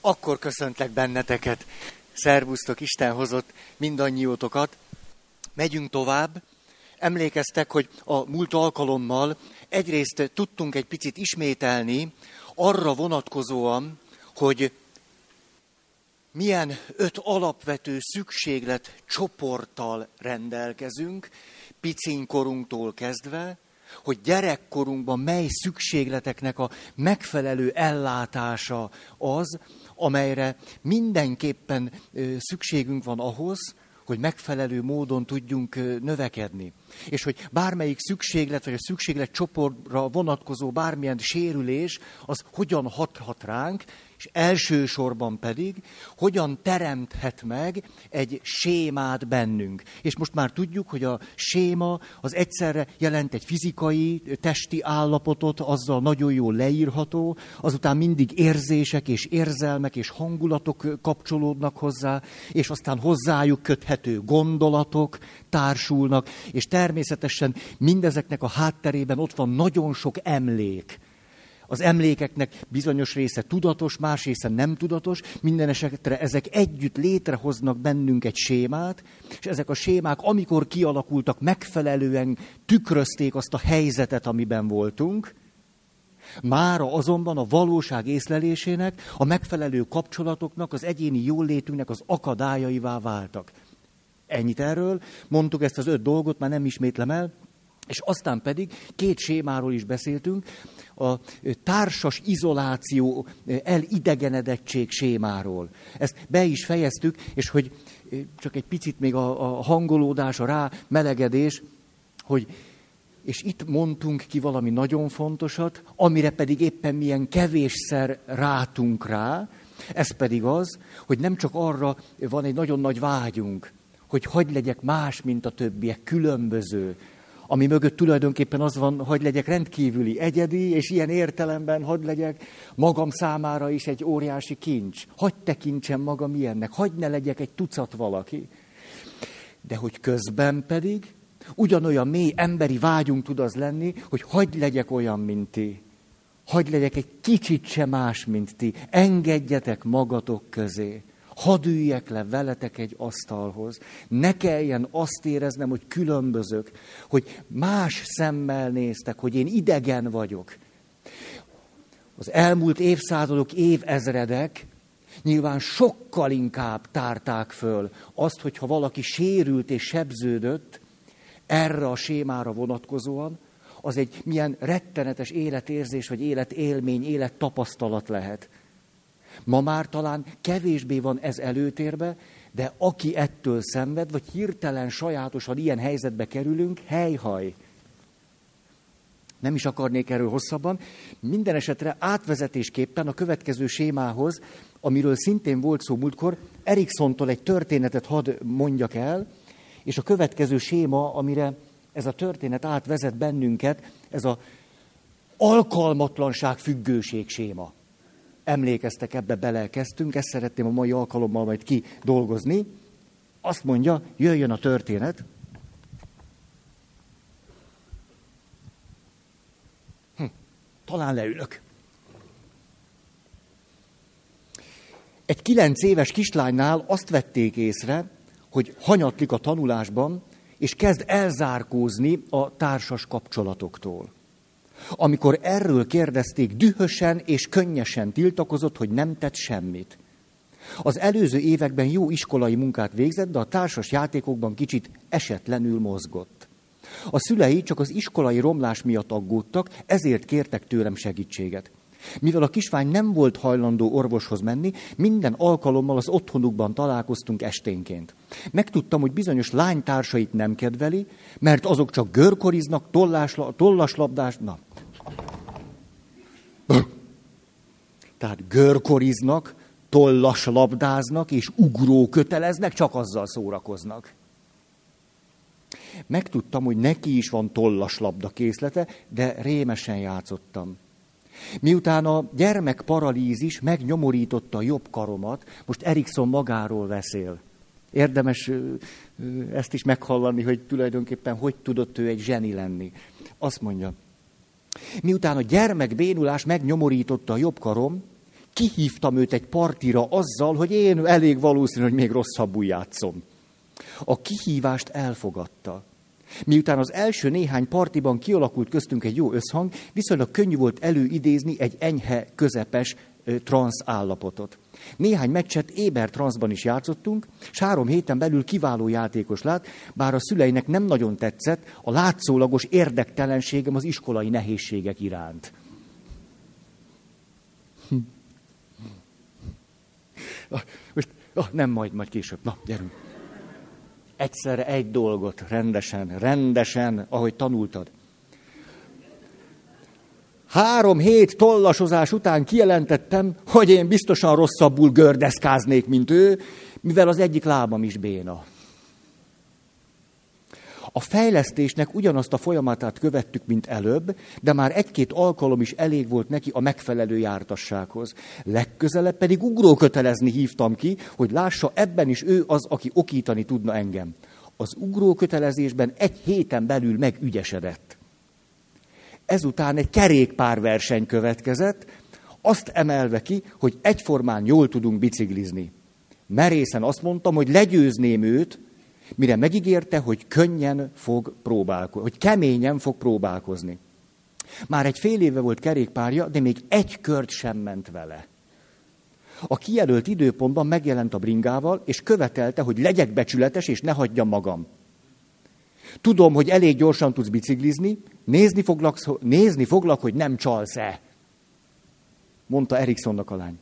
Akkor köszöntek benneteket. Szervusztok, Isten hozott mindannyiótokat. Megyünk tovább. Emlékeztek, hogy a múlt alkalommal egyrészt tudtunk egy picit ismételni arra vonatkozóan, hogy milyen öt alapvető szükséglet csoporttal rendelkezünk, picinkorunktól kezdve, hogy gyerekkorunkban mely szükségleteknek a megfelelő ellátása az, amelyre mindenképpen szükségünk van ahhoz, hogy megfelelő módon tudjunk növekedni. És hogy bármelyik szükséglet, vagy a szükséglet csoportra vonatkozó bármilyen sérülés, az hogyan hathat ránk, és elsősorban pedig hogyan teremthet meg egy sémát bennünk. És most már tudjuk, hogy a séma az egyszerre jelent egy fizikai, testi állapotot, azzal nagyon jól leírható, azután mindig érzések és érzelmek és hangulatok kapcsolódnak hozzá, és aztán hozzájuk köthető gondolatok társulnak, és természetesen mindezeknek a hátterében ott van nagyon sok emlék, az emlékeknek bizonyos része tudatos, más része nem tudatos, minden esetre ezek együtt létrehoznak bennünk egy sémát, és ezek a sémák, amikor kialakultak, megfelelően tükrözték azt a helyzetet, amiben voltunk, Mára azonban a valóság észlelésének, a megfelelő kapcsolatoknak, az egyéni jólétünknek az akadályaivá váltak. Ennyit erről, mondtuk ezt az öt dolgot, már nem ismétlem el, és aztán pedig két sémáról is beszéltünk, a társas izoláció, elidegenedettség sémáról. Ezt be is fejeztük, és hogy csak egy picit még a, a hangolódás, a rá melegedés, hogy és itt mondtunk ki valami nagyon fontosat, amire pedig éppen milyen kevésszer rátunk rá, ez pedig az, hogy nem csak arra van egy nagyon nagy vágyunk, hogy hagy legyek más, mint a többiek, különböző, ami mögött tulajdonképpen az van, hogy legyek rendkívüli, egyedi, és ilyen értelemben hadd legyek magam számára is egy óriási kincs. Hagy tekintsem magam ilyennek, hagy ne legyek egy tucat valaki. De hogy közben pedig ugyanolyan mély emberi vágyunk tud az lenni, hogy hagy legyek olyan, mint ti. Hagy legyek egy kicsit sem más, mint ti. Engedjetek magatok közé hadd üljek le veletek egy asztalhoz. Ne kelljen azt éreznem, hogy különbözök, hogy más szemmel néztek, hogy én idegen vagyok. Az elmúlt évszázadok, évezredek nyilván sokkal inkább tárták föl azt, hogyha valaki sérült és sebződött, erre a sémára vonatkozóan, az egy milyen rettenetes életérzés, vagy életélmény, élettapasztalat lehet. Ma már talán kevésbé van ez előtérbe, de aki ettől szenved, vagy hirtelen sajátosan ilyen helyzetbe kerülünk, helyhaj. Nem is akarnék erről hosszabban. Minden esetre átvezetésképpen a következő sémához, amiről szintén volt szó múltkor, Erikssontól egy történetet hadd mondjak el, és a következő séma, amire ez a történet átvezet bennünket, ez a alkalmatlanság függőség séma emlékeztek, ebbe belekezdtünk, ezt szeretném a mai alkalommal majd kidolgozni. Azt mondja, jöjjön a történet. Hm, talán leülök. Egy kilenc éves kislánynál azt vették észre, hogy hanyatlik a tanulásban, és kezd elzárkózni a társas kapcsolatoktól. Amikor erről kérdezték, dühösen és könnyesen tiltakozott, hogy nem tett semmit. Az előző években jó iskolai munkát végzett, de a társas játékokban kicsit esetlenül mozgott. A szülei csak az iskolai romlás miatt aggódtak, ezért kértek tőlem segítséget. Mivel a kisvány nem volt hajlandó orvoshoz menni, minden alkalommal az otthonukban találkoztunk esténként. Megtudtam, hogy bizonyos lánytársait nem kedveli, mert azok csak görkoriznak, tollaslabdás, na, tehát görkoriznak, tollas labdáznak és ugró köteleznek, csak azzal szórakoznak. Megtudtam, hogy neki is van tollas labda készlete, de rémesen játszottam. Miután a gyermek paralízis megnyomorította a jobb karomat, most Erikson magáról beszél. Érdemes ezt is meghallani, hogy tulajdonképpen hogy tudott ő egy zseni lenni. Azt mondja, Miután a gyermek bénulás megnyomorította a jobb karom, kihívtam őt egy partira azzal, hogy én elég valószínű, hogy még rosszabbul játszom. A kihívást elfogadta. Miután az első néhány partiban kialakult köztünk egy jó összhang, viszonylag könnyű volt előidézni egy enyhe, közepes transz állapotot. Néhány meccset éber transzban is játszottunk, és három héten belül kiváló játékos lát, bár a szüleinek nem nagyon tetszett a látszólagos érdektelenségem az iskolai nehézségek iránt. Hm. Most, oh, nem majd, majd később. Na, gyerünk. Egyszerre egy dolgot, rendesen, rendesen, ahogy tanultad. Három hét tollasozás után kijelentettem, hogy én biztosan rosszabbul gördeszkáznék, mint ő, mivel az egyik lábam is béna. A fejlesztésnek ugyanazt a folyamatát követtük, mint előbb, de már egy-két alkalom is elég volt neki a megfelelő jártassághoz. Legközelebb pedig ugrókötelezni hívtam ki, hogy lássa, ebben is ő az, aki okítani tudna engem. Az ugrókötelezésben egy héten belül megügyesedett. Ezután egy kerékpárverseny következett, azt emelve ki, hogy egyformán jól tudunk biciklizni. Merészen azt mondtam, hogy legyőzném őt, mire megígérte, hogy könnyen fog próbálkozni, hogy keményen fog próbálkozni. Már egy fél éve volt kerékpárja, de még egy kört sem ment vele. A kijelölt időpontban megjelent a bringával, és követelte, hogy legyek becsületes, és ne hagyjam magam. Tudom, hogy elég gyorsan tudsz biciklizni, nézni foglak, nézni foglak hogy nem csalsz-e. Mondta Eriksonnak a lány.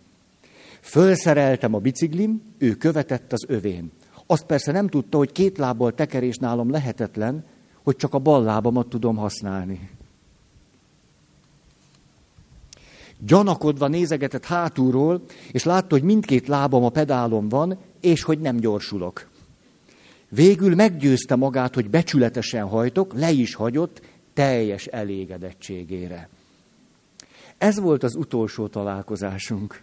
Fölszereltem a biciklim, ő követett az övén. Azt persze nem tudta, hogy két lábbal tekerés nálam lehetetlen, hogy csak a bal lábamat tudom használni. Gyanakodva nézegetett hátulról, és látta, hogy mindkét lábam a pedálon van, és hogy nem gyorsulok. Végül meggyőzte magát, hogy becsületesen hajtok, le is hagyott teljes elégedettségére. Ez volt az utolsó találkozásunk.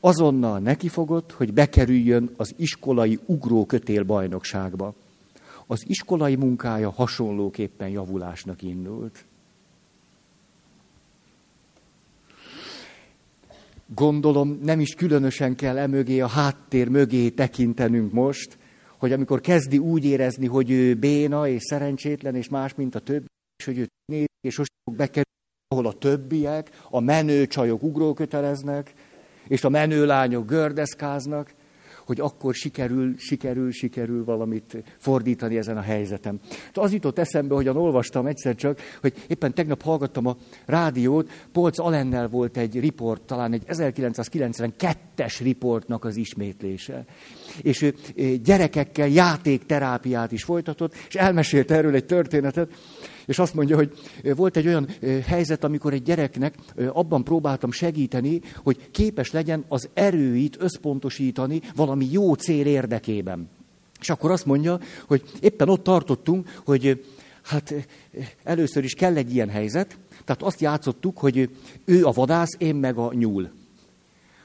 Azonnal nekifogott, hogy bekerüljön az iskolai ugrókötél bajnokságba. Az iskolai munkája hasonlóképpen javulásnak indult. Gondolom nem is különösen kell emögé a háttér mögé tekintenünk most, hogy amikor kezdi úgy érezni, hogy ő béna és szerencsétlen és más, mint a többi, és hogy ő néz, és sosem fog bekerülni, ahol a többiek, a menő csajok ugróköteleznek, és a menő lányok gördeszkáznak, hogy akkor sikerül, sikerül, sikerül valamit fordítani ezen a helyzetem. Az jutott eszembe, hogyan olvastam egyszer csak, hogy éppen tegnap hallgattam a rádiót, Polc Alennel volt egy riport, talán egy 1992-es riportnak az ismétlése. És ő gyerekekkel játékterápiát is folytatott, és elmesélt erről egy történetet, és azt mondja, hogy volt egy olyan helyzet, amikor egy gyereknek abban próbáltam segíteni, hogy képes legyen az erőit összpontosítani valami jó cél érdekében. És akkor azt mondja, hogy éppen ott tartottunk, hogy hát először is kell egy ilyen helyzet, tehát azt játszottuk, hogy ő a vadász, én meg a nyúl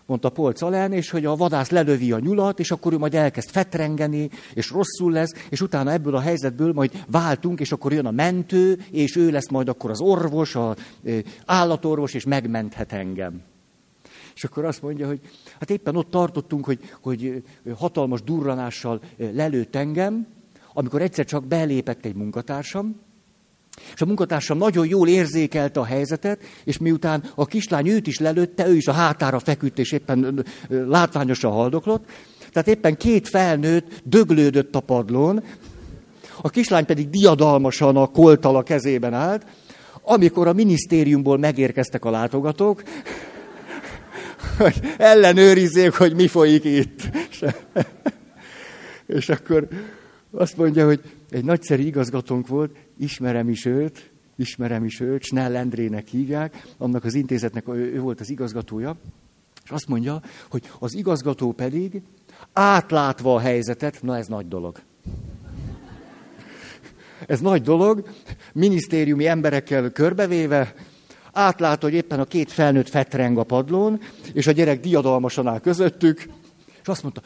mondta Polc Alen, és hogy a vadász lelövi a nyulat, és akkor ő majd elkezd fetrengeni, és rosszul lesz, és utána ebből a helyzetből majd váltunk, és akkor jön a mentő, és ő lesz majd akkor az orvos, az állatorvos, és megmenthet engem. És akkor azt mondja, hogy hát éppen ott tartottunk, hogy, hogy hatalmas durranással lelőtt engem, amikor egyszer csak belépett egy munkatársam, és a munkatársam nagyon jól érzékelte a helyzetet, és miután a kislány őt is lelőtte, ő is a hátára feküdt, és éppen látványosan haldoklott. Tehát éppen két felnőtt döglődött a padlón, a kislány pedig diadalmasan a koltal a kezében állt, amikor a minisztériumból megérkeztek a látogatók, hogy ellenőrizzék, hogy mi folyik itt. És akkor azt mondja, hogy egy nagyszerű igazgatónk volt, ismerem is őt, ismerem is őt, Snell Endrének hívják, annak az intézetnek ő, volt az igazgatója, és azt mondja, hogy az igazgató pedig átlátva a helyzetet, na ez nagy dolog. Ez nagy dolog, minisztériumi emberekkel körbevéve, átlát, hogy éppen a két felnőtt fetreng a padlón, és a gyerek diadalmasan áll közöttük, és azt mondta,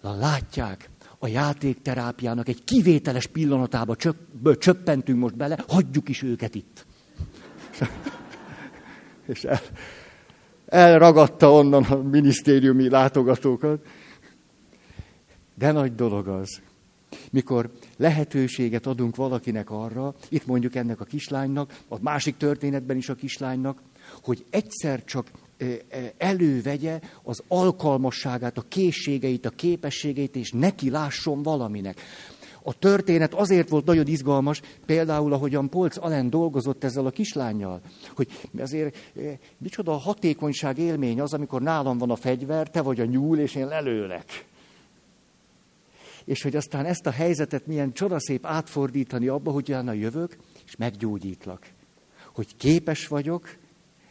na látják, a játékterápiának egy kivételes pillanatába csöpp, csöppentünk most bele, hagyjuk is őket itt. És el, elragadta onnan a minisztériumi látogatókat. De nagy dolog az, mikor lehetőséget adunk valakinek arra, itt mondjuk ennek a kislánynak, a másik történetben is a kislánynak, hogy egyszer csak elővegye az alkalmasságát, a készségeit, a képességeit, és neki lásson valaminek. A történet azért volt nagyon izgalmas, például ahogyan Polc Allen dolgozott ezzel a kislányjal, hogy azért micsoda a hatékonyság élmény az, amikor nálam van a fegyver, te vagy a nyúl, és én lelőlek. És hogy aztán ezt a helyzetet milyen csodaszép átfordítani abba, hogy utána jövök, és meggyógyítlak. Hogy képes vagyok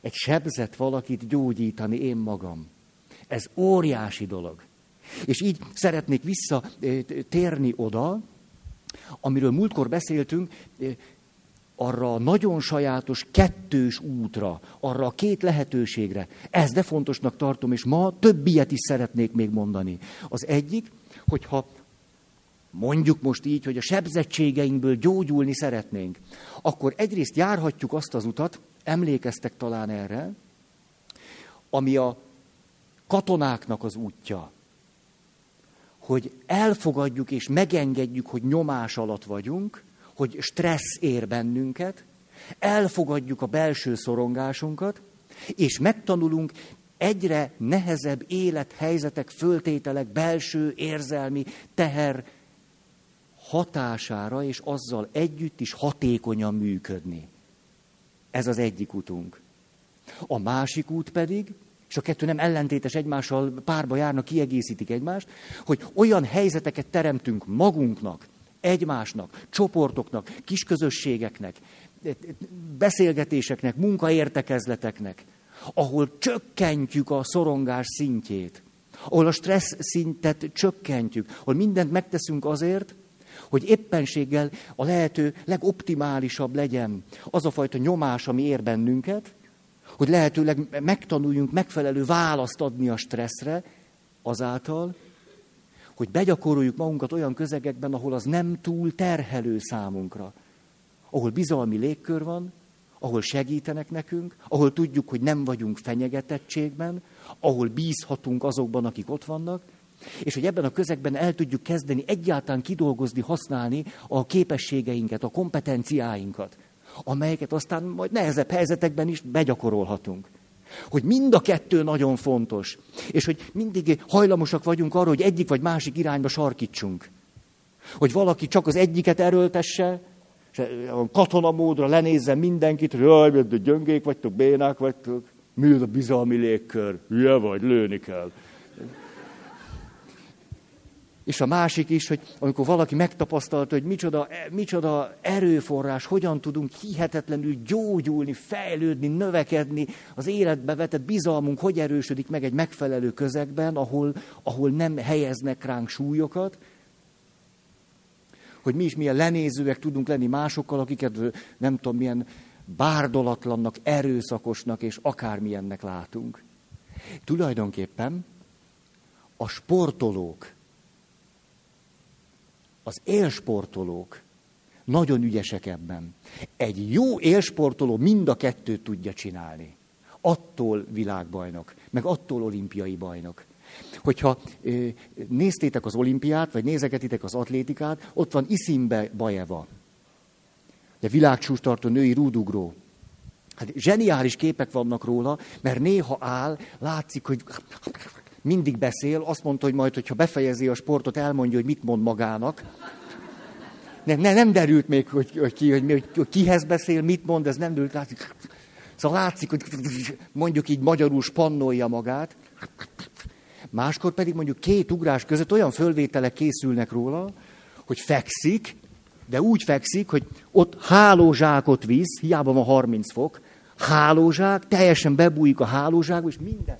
egy sebzett valakit gyógyítani én magam. Ez óriási dolog. És így szeretnék visszatérni oda, amiről múltkor beszéltünk, arra a nagyon sajátos kettős útra, arra a két lehetőségre. Ez de fontosnak tartom, és ma több ilyet is szeretnék még mondani. Az egyik, hogyha mondjuk most így, hogy a sebzettségeinkből gyógyulni szeretnénk, akkor egyrészt járhatjuk azt az utat, emlékeztek talán erre, ami a katonáknak az útja, hogy elfogadjuk és megengedjük, hogy nyomás alatt vagyunk, hogy stressz ér bennünket, elfogadjuk a belső szorongásunkat, és megtanulunk egyre nehezebb élethelyzetek, föltételek, belső érzelmi teher hatására, és azzal együtt is hatékonyan működni. Ez az egyik utunk. A másik út pedig, és a kettő nem ellentétes egymással, párba járnak, kiegészítik egymást, hogy olyan helyzeteket teremtünk magunknak, egymásnak, csoportoknak, kisközösségeknek, beszélgetéseknek, munkaértekezleteknek, ahol csökkentjük a szorongás szintjét, ahol a stressz szintet csökkentjük, ahol mindent megteszünk azért, hogy éppenséggel a lehető legoptimálisabb legyen az a fajta nyomás, ami ér bennünket, hogy lehetőleg megtanuljunk megfelelő választ adni a stresszre, azáltal, hogy begyakoroljuk magunkat olyan közegekben, ahol az nem túl terhelő számunkra. Ahol bizalmi légkör van, ahol segítenek nekünk, ahol tudjuk, hogy nem vagyunk fenyegetettségben, ahol bízhatunk azokban, akik ott vannak, és hogy ebben a közegben el tudjuk kezdeni egyáltalán kidolgozni, használni a képességeinket, a kompetenciáinkat, amelyeket aztán majd nehezebb helyzetekben is begyakorolhatunk. Hogy mind a kettő nagyon fontos, és hogy mindig hajlamosak vagyunk arra, hogy egyik vagy másik irányba sarkítsunk. Hogy valaki csak az egyiket erőltesse, és katonamódra lenézzen mindenkit, hogy jaj, gyöngék vagytok, bénák vagytok, mi az a bizalmi légkör, hülye vagy, lőni kell. És a másik is, hogy amikor valaki megtapasztalta, hogy micsoda, micsoda erőforrás, hogyan tudunk hihetetlenül gyógyulni, fejlődni, növekedni, az életbe vetett bizalmunk hogy erősödik meg egy megfelelő közegben, ahol, ahol nem helyeznek ránk súlyokat, hogy mi is milyen lenézőek tudunk lenni másokkal, akiket nem tudom milyen bárdolatlannak, erőszakosnak és akármilyennek látunk. Tulajdonképpen a sportolók, az élsportolók nagyon ügyesek ebben. Egy jó élsportoló mind a kettőt tudja csinálni. Attól világbajnok, meg attól olimpiai bajnok. Hogyha néztétek az olimpiát, vagy nézegetitek az atlétikát, ott van Iszimbe Bajeva. De világcsústartó női rúdugró. Hát zseniális képek vannak róla, mert néha áll, látszik, hogy mindig beszél, azt mondta, hogy majd, hogyha befejezi a sportot, elmondja, hogy mit mond magának. Ne, ne, nem derült még, hogy, hogy, ki, hogy, hogy, hogy kihez beszél, mit mond, ez nem derült. Látszik. Szóval látszik, hogy mondjuk így magyarul spannolja magát. Máskor pedig mondjuk két ugrás között olyan fölvételek készülnek róla, hogy fekszik, de úgy fekszik, hogy ott hálózsákot visz, hiába van 30 fok, hálózsák, teljesen bebújik a hálózsákba, és minden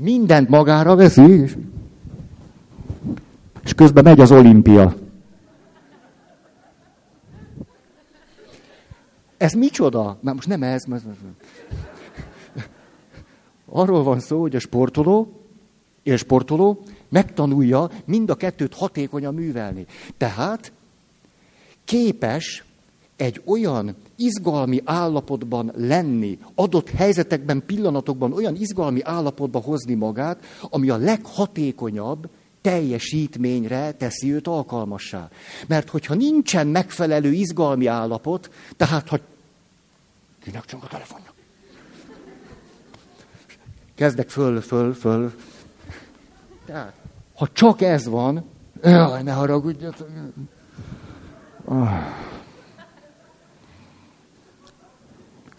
Mindent magára veszi, és, és közben megy az olimpia. Ez micsoda? Már most nem ez, mert... Arról van szó, hogy a sportoló, sportoló megtanulja mind a kettőt hatékonyan művelni. Tehát képes egy olyan izgalmi állapotban lenni, adott helyzetekben, pillanatokban olyan izgalmi állapotba hozni magát, ami a leghatékonyabb teljesítményre teszi őt alkalmassá. Mert hogyha nincsen megfelelő izgalmi állapot, tehát ha... Kinek csak a telefonja? Kezdek föl, föl, föl. Tehát, ha csak ez van, jaj, ne haragudjatok. Ah.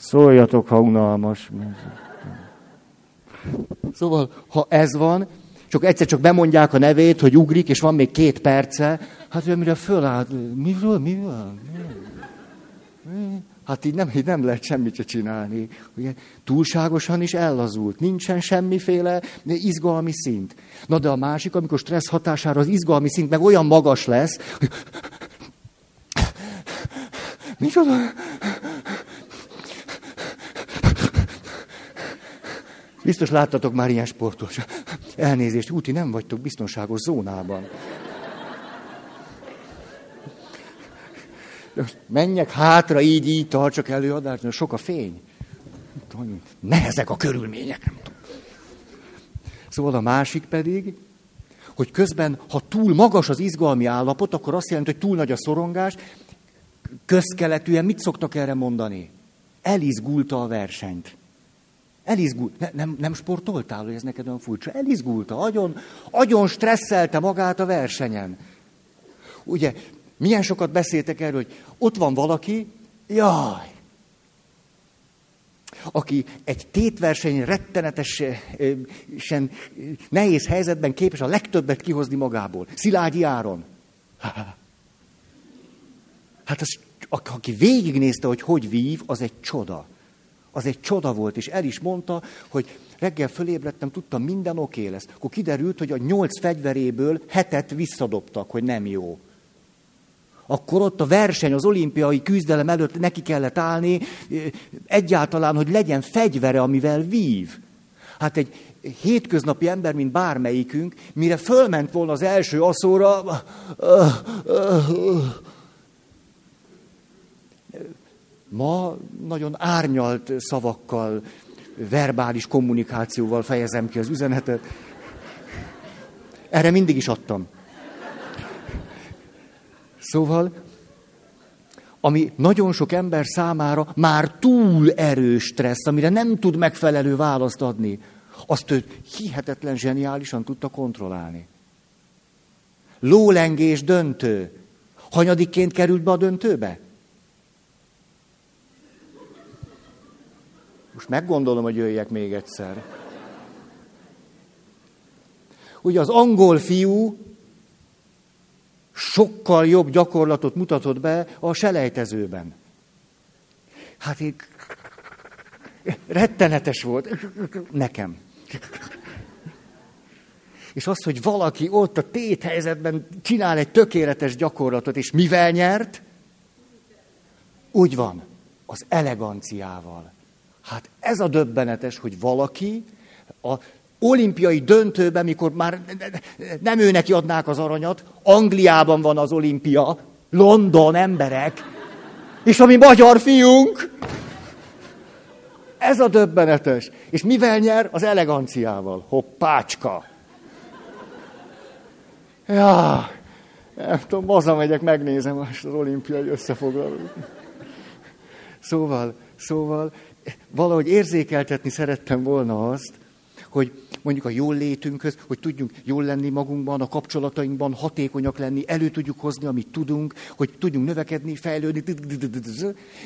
Szóljatok, ha unalmas. Szóval, ha ez van, csak egyszer csak bemondják a nevét, hogy ugrik, és van még két perce, hát ő mire föláll, mi van, mi van? Hát így nem, így nem lehet semmit se csinálni. Ugye, túlságosan is ellazult, nincsen semmiféle izgalmi szint. Na de a másik, amikor stressz hatására az izgalmi szint meg olyan magas lesz, hogy... Micsoda? Biztos láttatok már ilyen sportos. Elnézést, úti nem vagytok biztonságos zónában. Menjek hátra, így, így tartsak előadást, mert sok a fény. Nehezek a körülmények, nem. Szóval a másik pedig, hogy közben, ha túl magas az izgalmi állapot, akkor azt jelenti, hogy túl nagy a szorongás. Közkeletűen mit szoktak erre mondani? Elizgulta a versenyt. Elizgult, ne, nem, nem sportoltál, hogy ez neked olyan furcsa? Elizgulta, agyon, agyon stresszelte magát a versenyen. Ugye, milyen sokat beszéltek erről, hogy ott van valaki, jaj, aki egy tétverseny rettenetesen nehéz helyzetben képes a legtöbbet kihozni magából. Szilágyi áron. Hát az, aki végignézte, hogy hogy vív, az egy csoda. Az egy csoda volt, és el is mondta, hogy reggel fölébredtem, tudtam, minden oké lesz. Akkor kiderült, hogy a nyolc fegyveréből hetet visszadobtak, hogy nem jó. Akkor ott a verseny, az olimpiai küzdelem előtt neki kellett állni, egyáltalán, hogy legyen fegyvere, amivel vív. Hát egy hétköznapi ember, mint bármelyikünk, mire fölment volna az első aszóra, Ma nagyon árnyalt szavakkal, verbális kommunikációval fejezem ki az üzenetet. Erre mindig is adtam. Szóval, ami nagyon sok ember számára már túl erős stressz, amire nem tud megfelelő választ adni, azt ő hihetetlen zseniálisan tudta kontrollálni. Lólengés döntő. Hanyadikként került be a döntőbe? Most meggondolom, hogy jöjjek még egyszer. Ugye az angol fiú sokkal jobb gyakorlatot mutatott be a selejtezőben. Hát én... Rettenetes volt. Nekem. És az, hogy valaki ott a téthelyzetben csinál egy tökéletes gyakorlatot, és mivel nyert? Úgy van, az eleganciával. Hát ez a döbbenetes, hogy valaki a olimpiai döntőben, mikor már nem ő neki adnák az aranyat, Angliában van az olimpia, London emberek, és a magyar fiunk, ez a döbbenetes. És mivel nyer? Az eleganciával. Hoppácska. Ja, nem tudom, hazamegyek, megnézem az olimpiai összefoglalót. Szóval, szóval, valahogy érzékeltetni szerettem volna azt, hogy mondjuk a jól létünkhöz, hogy tudjunk jól lenni magunkban, a kapcsolatainkban, hatékonyak lenni, elő tudjuk hozni, amit tudunk, hogy tudjunk növekedni, fejlődni.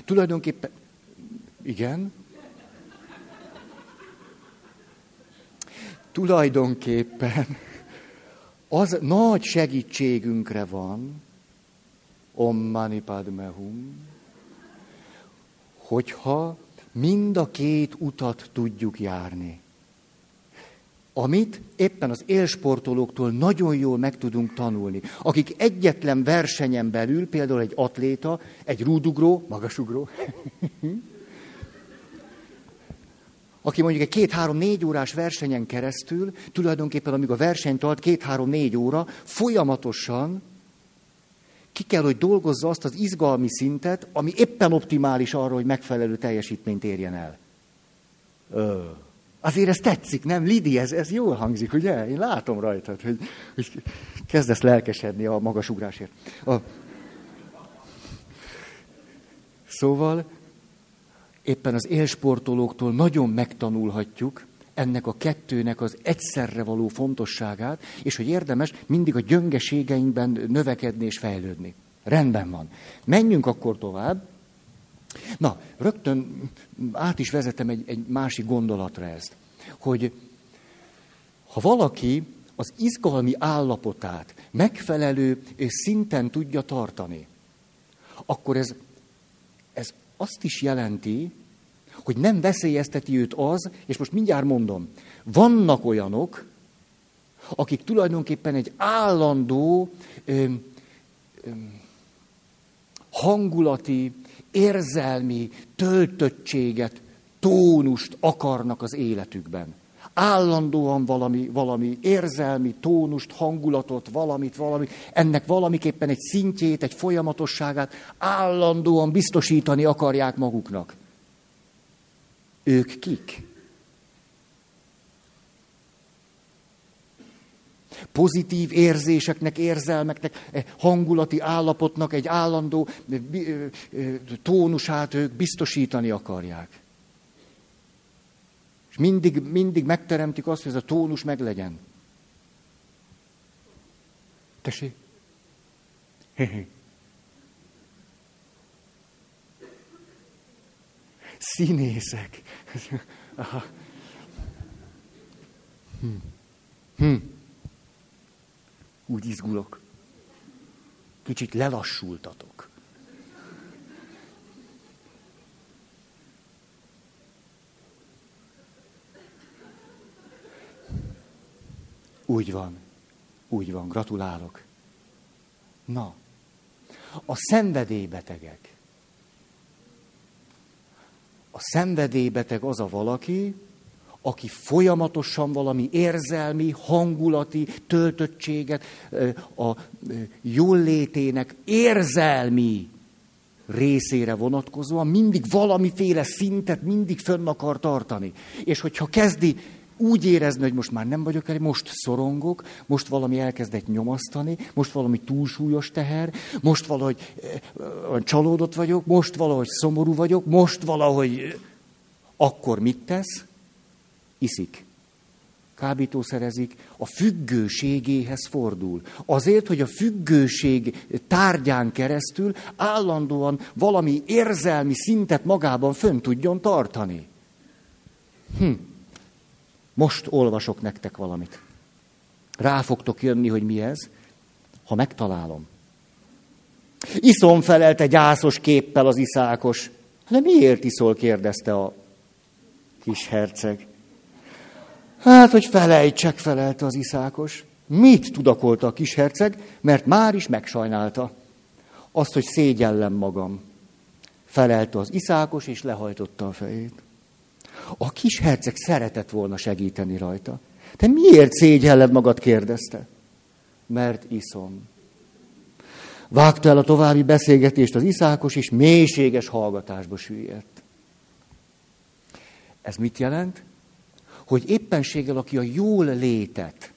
Tulajdonképpen, igen, tulajdonképpen az nagy segítségünkre van, Om Mani Padme Hum, hogyha mind a két utat tudjuk járni. Amit éppen az élsportolóktól nagyon jól meg tudunk tanulni. Akik egyetlen versenyen belül, például egy atléta, egy rúdugró, magasugró, aki mondjuk egy két-három-négy órás versenyen keresztül, tulajdonképpen amíg a verseny tart két-három-négy óra, folyamatosan ki kell, hogy dolgozza azt az izgalmi szintet, ami éppen optimális arra, hogy megfelelő teljesítményt érjen el. Ö. Azért ez tetszik, nem, Lidi, ez, ez jól hangzik, ugye? Én látom rajtad, hogy, hogy kezdesz lelkesedni a magasugrásért. A... Szóval éppen az élsportolóktól nagyon megtanulhatjuk ennek a kettőnek az egyszerre való fontosságát, és hogy érdemes mindig a gyöngeségeinkben növekedni és fejlődni. Rendben van. Menjünk akkor tovább. Na, rögtön át is vezetem egy, egy másik gondolatra ezt, hogy ha valaki az izgalmi állapotát megfelelő szinten tudja tartani, akkor ez, ez azt is jelenti, hogy nem veszélyezteti őt az, és most mindjárt mondom, vannak olyanok, akik tulajdonképpen egy állandó ö, ö, hangulati, érzelmi töltöttséget, tónust akarnak az életükben. Állandóan valami, valami érzelmi tónust, hangulatot, valamit, valami, ennek valamiképpen egy szintjét, egy folyamatosságát állandóan biztosítani akarják maguknak. Ők kik? Pozitív érzéseknek, érzelmeknek, eh, hangulati állapotnak egy állandó eh, eh, tónusát ők biztosítani akarják. És mindig, mindig megteremtik azt, hogy ez a tónus meglegyen. Tessék? Színészek. Hm. Hm. Úgy izgulok. Kicsit lelassultatok. Úgy van. Úgy van. Gratulálok. Na, a szenvedélybetegek. A szenvedélybeteg az a valaki, aki folyamatosan valami érzelmi, hangulati töltöttséget, a jóllétének érzelmi részére vonatkozóan mindig valamiféle szintet mindig fönn akar tartani. És hogyha kezdi úgy érezni, hogy most már nem vagyok elég, most szorongok, most valami elkezdett nyomasztani, most valami túlsúlyos teher, most valahogy eh, csalódott vagyok, most valahogy szomorú vagyok, most valahogy... Akkor mit tesz? Iszik. Kábítószerezik, a függőségéhez fordul. Azért, hogy a függőség tárgyán keresztül állandóan valami érzelmi szintet magában fönn tudjon tartani. Hm. Most olvasok nektek valamit. Rá fogtok jönni, hogy mi ez, ha megtalálom. Iszom felelte gyászos képpel az iszákos. De miért iszol, kérdezte a kis herceg. Hát, hogy felejtsek, felelte az iszákos. Mit tudakolta a kis herceg, mert már is megsajnálta. Azt, hogy szégyellem magam. Felelte az iszákos, és lehajtotta a fejét. A kis herceg szeretett volna segíteni rajta. Te miért szégyelled magad, kérdezte. Mert iszom. Vágta el a további beszélgetést az iszákos, és mélységes hallgatásba süllyedt. Ez mit jelent? Hogy éppenséggel, aki a jól létet,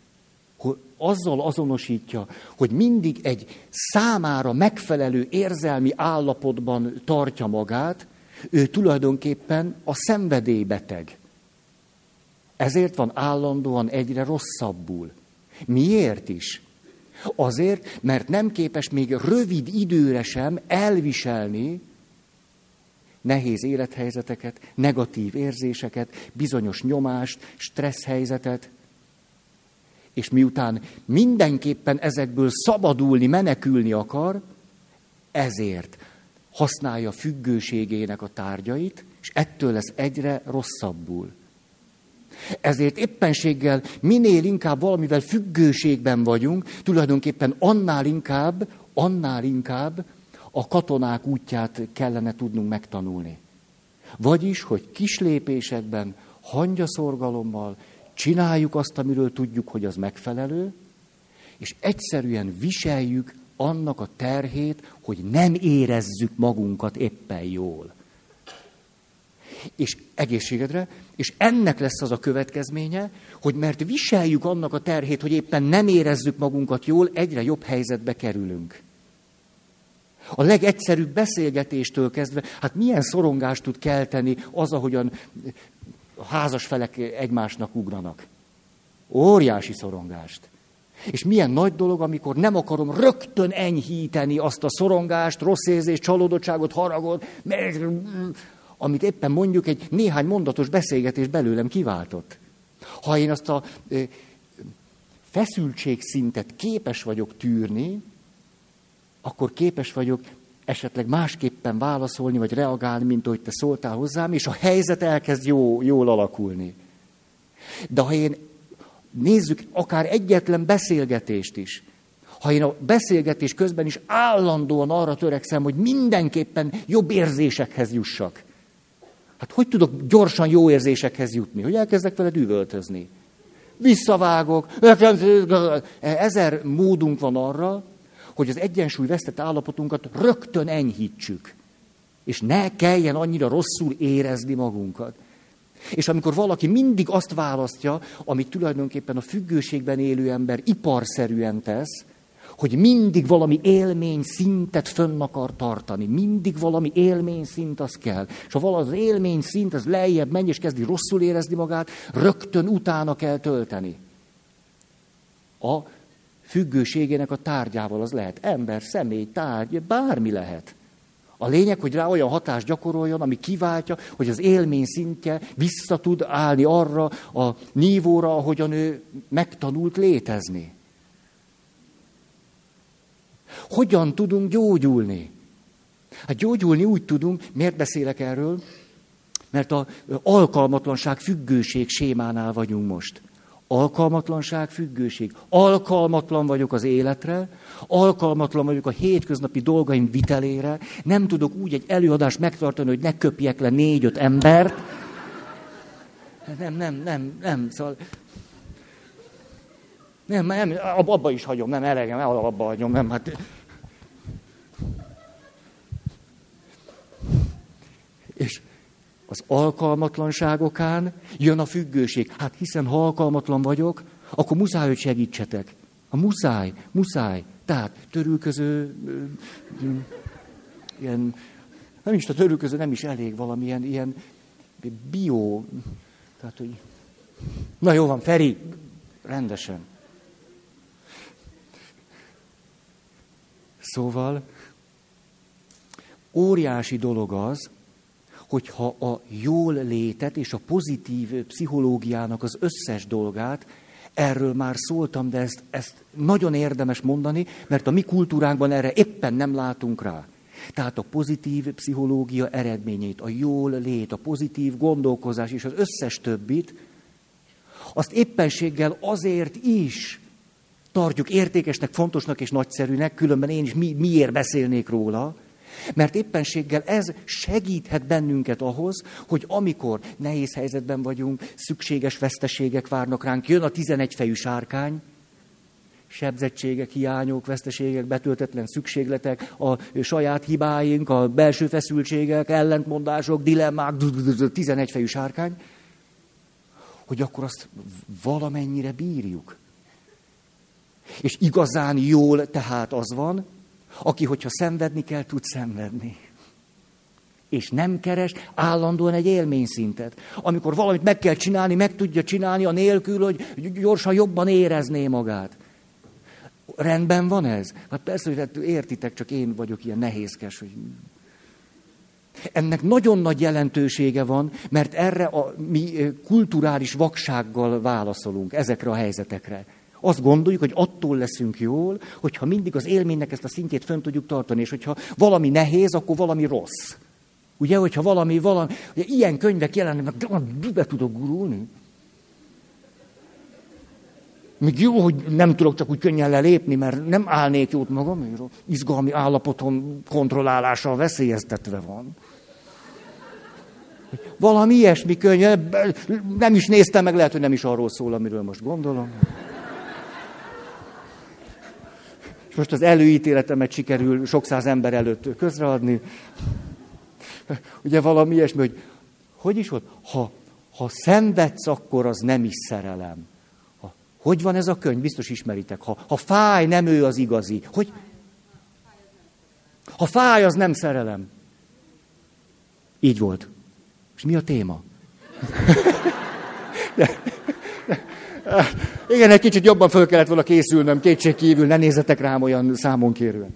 hogy azzal azonosítja, hogy mindig egy számára megfelelő érzelmi állapotban tartja magát, ő tulajdonképpen a szenvedélybeteg. Ezért van állandóan egyre rosszabbul. Miért is? Azért, mert nem képes még rövid időre sem elviselni nehéz élethelyzeteket, negatív érzéseket, bizonyos nyomást, stressz helyzetet, és miután mindenképpen ezekből szabadulni, menekülni akar, ezért használja függőségének a tárgyait, és ettől lesz egyre rosszabbul. Ezért éppenséggel minél inkább valamivel függőségben vagyunk, tulajdonképpen annál inkább, annál inkább a katonák útját kellene tudnunk megtanulni. Vagyis, hogy kis lépésekben, hangyaszorgalommal csináljuk azt, amiről tudjuk, hogy az megfelelő, és egyszerűen viseljük annak a terhét, hogy nem érezzük magunkat éppen jól. És egészségedre, és ennek lesz az a következménye, hogy mert viseljük annak a terhét, hogy éppen nem érezzük magunkat jól, egyre jobb helyzetbe kerülünk. A legegyszerűbb beszélgetéstől kezdve, hát milyen szorongást tud kelteni az, ahogyan a házas felek egymásnak ugranak. Óriási szorongást. És milyen nagy dolog, amikor nem akarom rögtön enyhíteni azt a szorongást, rossz érzést, csalódottságot, haragot, amit éppen mondjuk egy néhány mondatos beszélgetés belőlem kiváltott. Ha én azt a feszültségszintet képes vagyok tűrni, akkor képes vagyok esetleg másképpen válaszolni, vagy reagálni, mint ahogy te szóltál hozzám, és a helyzet elkezd jó, jól alakulni. De ha én nézzük akár egyetlen beszélgetést is, ha én a beszélgetés közben is állandóan arra törekszem, hogy mindenképpen jobb érzésekhez jussak, hát hogy tudok gyorsan jó érzésekhez jutni? Hogy elkezdek veled üvöltözni? Visszavágok, ezer módunk van arra, hogy az egyensúly vesztett állapotunkat rögtön enyhítsük. És ne kelljen annyira rosszul érezni magunkat. És amikor valaki mindig azt választja, amit tulajdonképpen a függőségben élő ember iparszerűen tesz, hogy mindig valami élmény szintet fönn akar tartani, mindig valami élmény szint az kell. És ha valami az élmény szint, az lejjebb megy és kezdi rosszul érezni magát, rögtön utána kell tölteni. A függőségének a tárgyával az lehet ember, személy, tárgy, bármi lehet. A lényeg, hogy rá olyan hatást gyakoroljon, ami kiváltja, hogy az élmény szintje vissza tud állni arra a nívóra, ahogyan ő megtanult létezni. Hogyan tudunk gyógyulni? Hát gyógyulni úgy tudunk, miért beszélek erről? Mert a alkalmatlanság függőség sémánál vagyunk most. Alkalmatlanság, függőség. Alkalmatlan vagyok az életre, alkalmatlan vagyok a hétköznapi dolgaim vitelére, nem tudok úgy egy előadást megtartani, hogy ne köpjek le négy-öt embert. Nem, nem, nem, nem, szóval... Nem, nem, abba is hagyom, nem, elegem, abba hagyom, nem, hát... És az alkalmatlanságokán jön a függőség. Hát hiszen ha alkalmatlan vagyok, akkor muszáj, hogy segítsetek. A muszáj, muszáj. Tehát törülköző, ilyen, nem is a törülköző nem is elég valamilyen ilyen bio, tehát hogy, na jó van, Feri, rendesen. Szóval óriási dolog az, hogyha a jól létet és a pozitív pszichológiának az összes dolgát, erről már szóltam, de ezt, ezt nagyon érdemes mondani, mert a mi kultúránkban erre éppen nem látunk rá. Tehát a pozitív pszichológia eredményét, a jól lét, a pozitív gondolkozás és az összes többit, azt éppenséggel azért is tartjuk értékesnek, fontosnak és nagyszerűnek, különben én is mi, miért beszélnék róla, mert éppenséggel ez segíthet bennünket ahhoz, hogy amikor nehéz helyzetben vagyunk, szükséges veszteségek várnak ránk, jön a tizenegy fejű sárkány, sebzettségek, hiányok, veszteségek, betöltetlen szükségletek, a saját hibáink, a belső feszültségek, ellentmondások, dilemmák, tizenegy fejű sárkány, hogy akkor azt valamennyire bírjuk. És igazán jól tehát az van, aki, hogyha szenvedni kell, tud szenvedni. És nem keres állandóan egy élményszintet. Amikor valamit meg kell csinálni, meg tudja csinálni, a nélkül, hogy gyorsan jobban érezné magát. Rendben van ez? Hát persze, hogy hát értitek, csak én vagyok ilyen nehézkes, hogy ennek nagyon nagy jelentősége van, mert erre a mi kulturális vaksággal válaszolunk, ezekre a helyzetekre. Azt gondoljuk, hogy attól leszünk jól, hogyha mindig az élménynek ezt a szintjét fönn tudjuk tartani, és hogyha valami nehéz, akkor valami rossz. Ugye, hogyha valami, valami, ugye ilyen könyvek jelennek, be tudok gurulni. Még jó, hogy nem tudok csak úgy könnyen lelépni, mert nem állnék jót magam, izgalmi állapotom kontrollálással veszélyeztetve van. Valami ilyesmi könyv, nem is néztem meg, lehet, hogy nem is arról szól, amiről most gondolom. Most az előítéletemet sikerül sok száz ember előtt közreadni. Ugye valami ilyesmi, hogy hogy is volt? Ha, ha szenvedsz, akkor az nem is szerelem. Ha, hogy van ez a könyv? Biztos ismeritek. Ha, ha fáj, nem ő az igazi. Hogy? Ha fáj, az nem szerelem. Így volt. És mi a téma? De, igen, egy kicsit jobban föl kellett volna készülnöm, kétség kívül, ne nézzetek rám olyan számon kérően.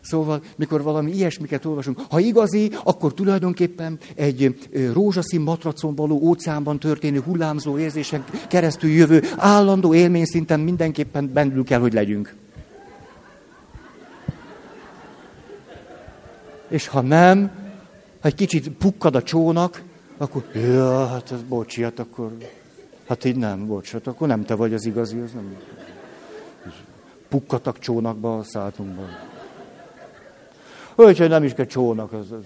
Szóval, mikor valami ilyesmiket olvasunk, ha igazi, akkor tulajdonképpen egy rózsaszín matracon való óceánban történő hullámzó érzésen keresztül jövő állandó élmény szinten mindenképpen bennül kell, hogy legyünk. És ha nem, ha egy kicsit pukkad a csónak, akkor, ja, hát ez bocsi, hát akkor, hát így nem, bocs, hát akkor nem te vagy az igazi, az nem. Pukkatak csónakba, szálltunkba. Úgyhogy nem is kell csónak, az, az.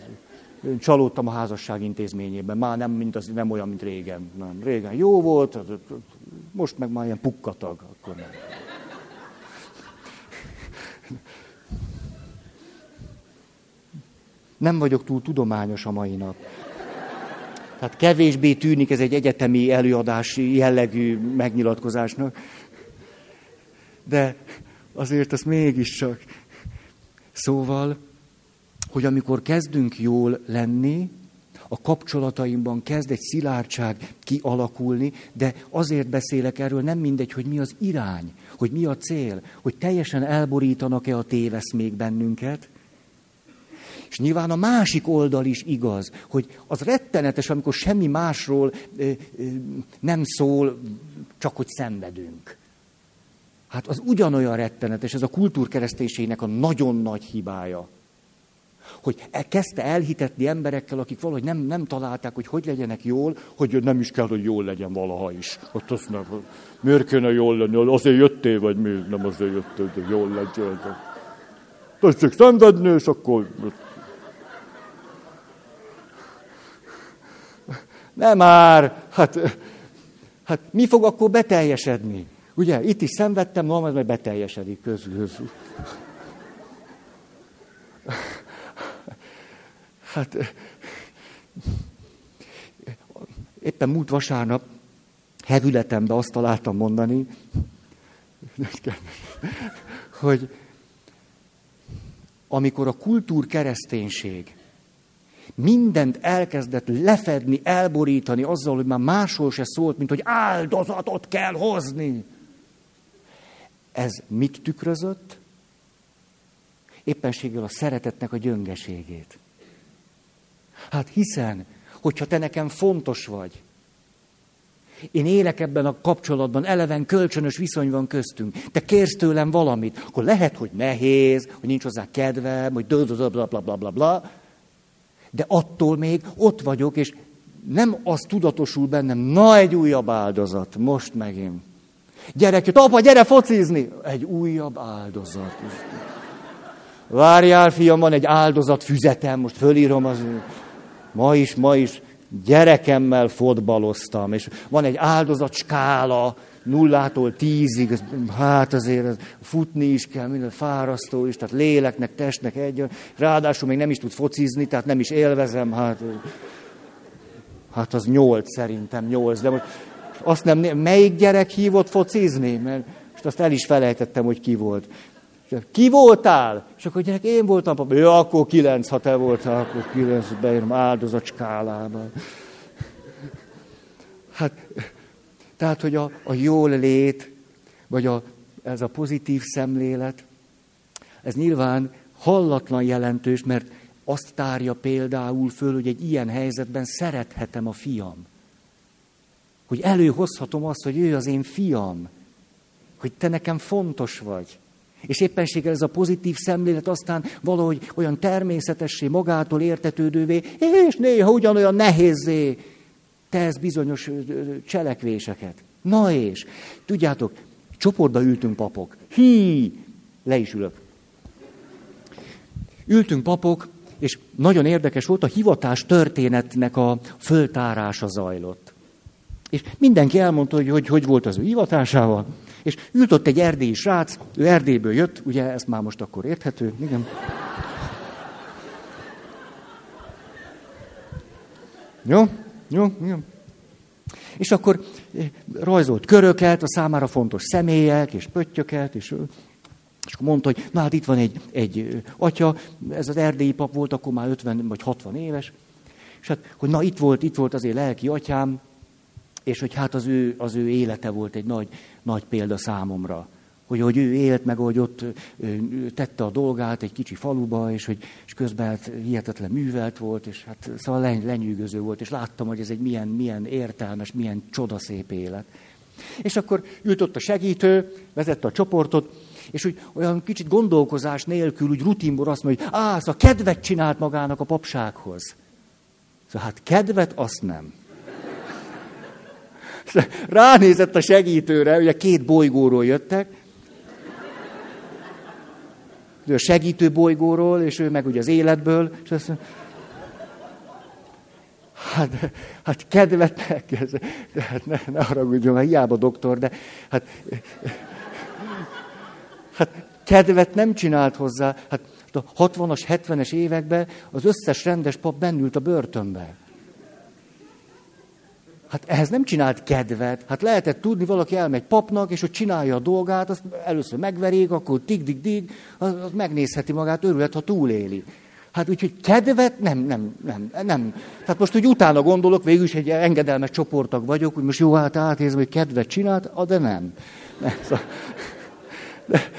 Én csalódtam a házasság intézményében. Már nem, mint az, nem olyan, mint régen. Nem. Régen jó volt, az, most meg már ilyen pukkatag. Akkor nem. Nem vagyok túl tudományos a mai nap. Tehát kevésbé tűnik ez egy egyetemi előadási jellegű megnyilatkozásnak. De azért az mégiscsak. Szóval, hogy amikor kezdünk jól lenni, a kapcsolatainkban kezd egy szilárdság kialakulni, de azért beszélek erről, nem mindegy, hogy mi az irány, hogy mi a cél, hogy teljesen elborítanak-e a téveszmék bennünket, és nyilván a másik oldal is igaz, hogy az rettenetes, amikor semmi másról ö, ö, nem szól, csak hogy szenvedünk. Hát az ugyanolyan rettenetes, ez a kultúrkereszténységnek a nagyon nagy hibája. Hogy e, kezdte elhitetni emberekkel, akik valahogy nem, nem találták, hogy hogy legyenek jól, hogy nem is kell, hogy jól legyen valaha is. Ott azt nem, miért kéne jól lenni? Azért jöttél, vagy mi? Nem azért jöttél, hogy jól legyél. Tessék szenvedni, és akkor Nem már, hát, hát mi fog akkor beteljesedni? Ugye, itt is szenvedtem, no, majd beteljesedik közül. Hát, éppen múlt vasárnap hevületembe azt találtam mondani, hogy amikor a kultúr kereszténység mindent elkezdett lefedni, elborítani azzal, hogy már máshol se szólt, mint hogy áldozatot kell hozni. Ez mit tükrözött? Éppenséggel a szeretetnek a gyöngeségét. Hát hiszen, hogyha te nekem fontos vagy, én élek ebben a kapcsolatban, eleven kölcsönös viszony van köztünk. Te kérsz tőlem valamit, akkor lehet, hogy nehéz, hogy nincs hozzá kedvem, hogy bla bla bla bla bla bla, de attól még ott vagyok, és nem az tudatosul bennem, na egy újabb áldozat, most megint. Gyerek apa, gyere focizni! Egy újabb áldozat. Várjál, fiam, van egy áldozat füzetem, most fölírom az... Ma is, ma is gyerekemmel fotbaloztam, és van egy áldozat skála, nullától tízig, hát azért futni is kell, minden fárasztó is, tehát léleknek, testnek egy, ráadásul még nem is tud focizni, tehát nem is élvezem, hát, hát az nyolc szerintem, nyolc, de most azt nem, melyik gyerek hívott focizni? Mert most azt el is felejtettem, hogy ki volt. Ki voltál? És akkor gyerek, én voltam, papa. Ja, akkor kilenc, ha te voltál, akkor kilenc, beírom áldozat skálába. Hát, tehát, hogy a, a jól lét, vagy a, ez a pozitív szemlélet, ez nyilván hallatlan jelentős, mert azt tárja például föl, hogy egy ilyen helyzetben szerethetem a fiam. Hogy előhozhatom azt, hogy ő az én fiam. Hogy te nekem fontos vagy. És éppenséggel ez a pozitív szemlélet aztán valahogy olyan természetessé, magától értetődővé, és néha ugyanolyan nehézé tesz bizonyos cselekvéseket. Na és, tudjátok, csoportba ültünk papok. Hí, le is ülök. Ültünk papok, és nagyon érdekes volt, a hivatás történetnek a föltárása zajlott. És mindenki elmondta, hogy hogy, hogy volt az ő hivatásával. És ült ott egy erdélyi srác, ő Erdélyből jött, ugye ezt már most akkor érthető, igen. Jó, jó, jó. És akkor eh, rajzolt köröket, a számára fontos személyek, és pöttyöket, és, és akkor mondta, hogy na hát itt van egy, egy atya, ez az erdélyi pap volt, akkor már 50 vagy 60 éves, és hát, hogy na itt volt, itt volt azért lelki atyám, és hogy hát az ő, az ő élete volt egy nagy, nagy példa számomra. Hogy, hogy ő élt, meg hogy ott tette a dolgát egy kicsi faluba, és hogy és közben hát hihetetlen művelt volt, és hát szóval len, lenyűgöző volt, és láttam, hogy ez egy milyen, milyen értelmes, milyen csodaszép élet. És akkor ült ott a segítő, vezette a csoportot, és úgy olyan kicsit gondolkozás nélkül, úgy rutinból azt mondja, hogy á, szóval kedvet csinált magának a papsághoz. Szóval hát kedvet azt nem. Ránézett a segítőre, ugye két bolygóról jöttek, ő a segítő bolygóról, és ő meg ugye az életből, és azt mondja, hát, hát kedvet elkezd, hát ne, ne haragudjon, mert hiába doktor, de hát, hát kedvet nem csinált hozzá. Hát a 60-as, 70-es években az összes rendes pap bennült a börtönbe. Hát ehhez nem csinált kedvet. Hát lehetett tudni, valaki elmegy papnak, és hogy csinálja a dolgát, azt először megverik, akkor dig-dig-dig, az, az megnézheti magát, örülhet, ha túléli. Hát úgyhogy kedvet nem, nem, nem, nem. Tehát most úgy utána gondolok, végül is egy engedelmes csoportag vagyok, hogy most jó, hát átézve, hogy kedvet csinált, de nem. nem de,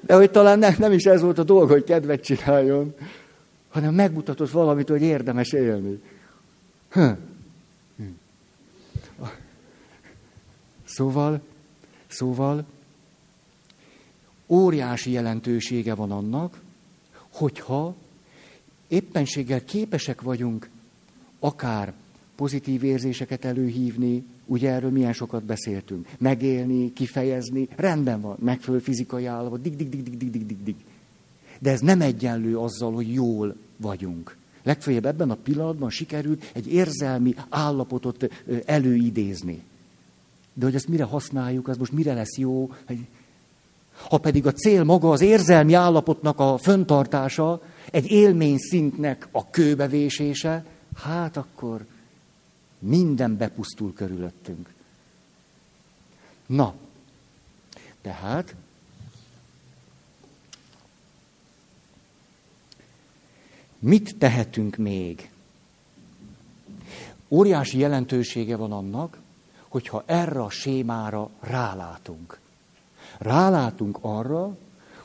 de hogy talán nem, nem is ez volt a dolga, hogy kedvet csináljon, hanem megmutatott valamit, hogy érdemes élni. Hm. Szóval, szóval óriási jelentősége van annak, hogyha éppenséggel képesek vagyunk akár pozitív érzéseket előhívni, ugye erről milyen sokat beszéltünk, megélni, kifejezni, rendben van, megfelelő fizikai állapot, dig, dig, dig, dig, dig, dig, dig, dig. De ez nem egyenlő azzal, hogy jól vagyunk. Legfeljebb ebben a pillanatban sikerült egy érzelmi állapotot előidézni. De hogy ezt mire használjuk, az most mire lesz jó? Ha pedig a cél maga az érzelmi állapotnak a föntartása, egy élmény szintnek a kőbevésése, hát akkor minden bepusztul körülöttünk. Na, tehát mit tehetünk még? Óriási jelentősége van annak, hogyha erre a sémára rálátunk. Rálátunk arra,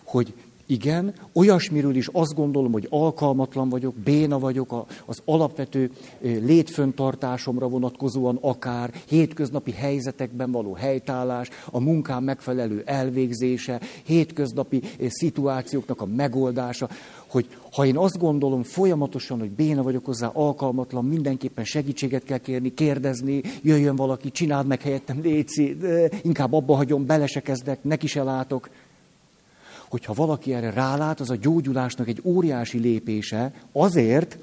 hogy igen, olyasmiről is azt gondolom, hogy alkalmatlan vagyok, béna vagyok az alapvető létföntartásomra vonatkozóan akár, hétköznapi helyzetekben való helytállás, a munkám megfelelő elvégzése, hétköznapi szituációknak a megoldása, hogy ha én azt gondolom folyamatosan, hogy béna vagyok hozzá, alkalmatlan, mindenképpen segítséget kell kérni, kérdezni, jöjjön valaki, csináld meg helyettem, léci, inkább abba hagyom, bele se kezdek, neki se látok, hogyha valaki erre rálát, az a gyógyulásnak egy óriási lépése azért,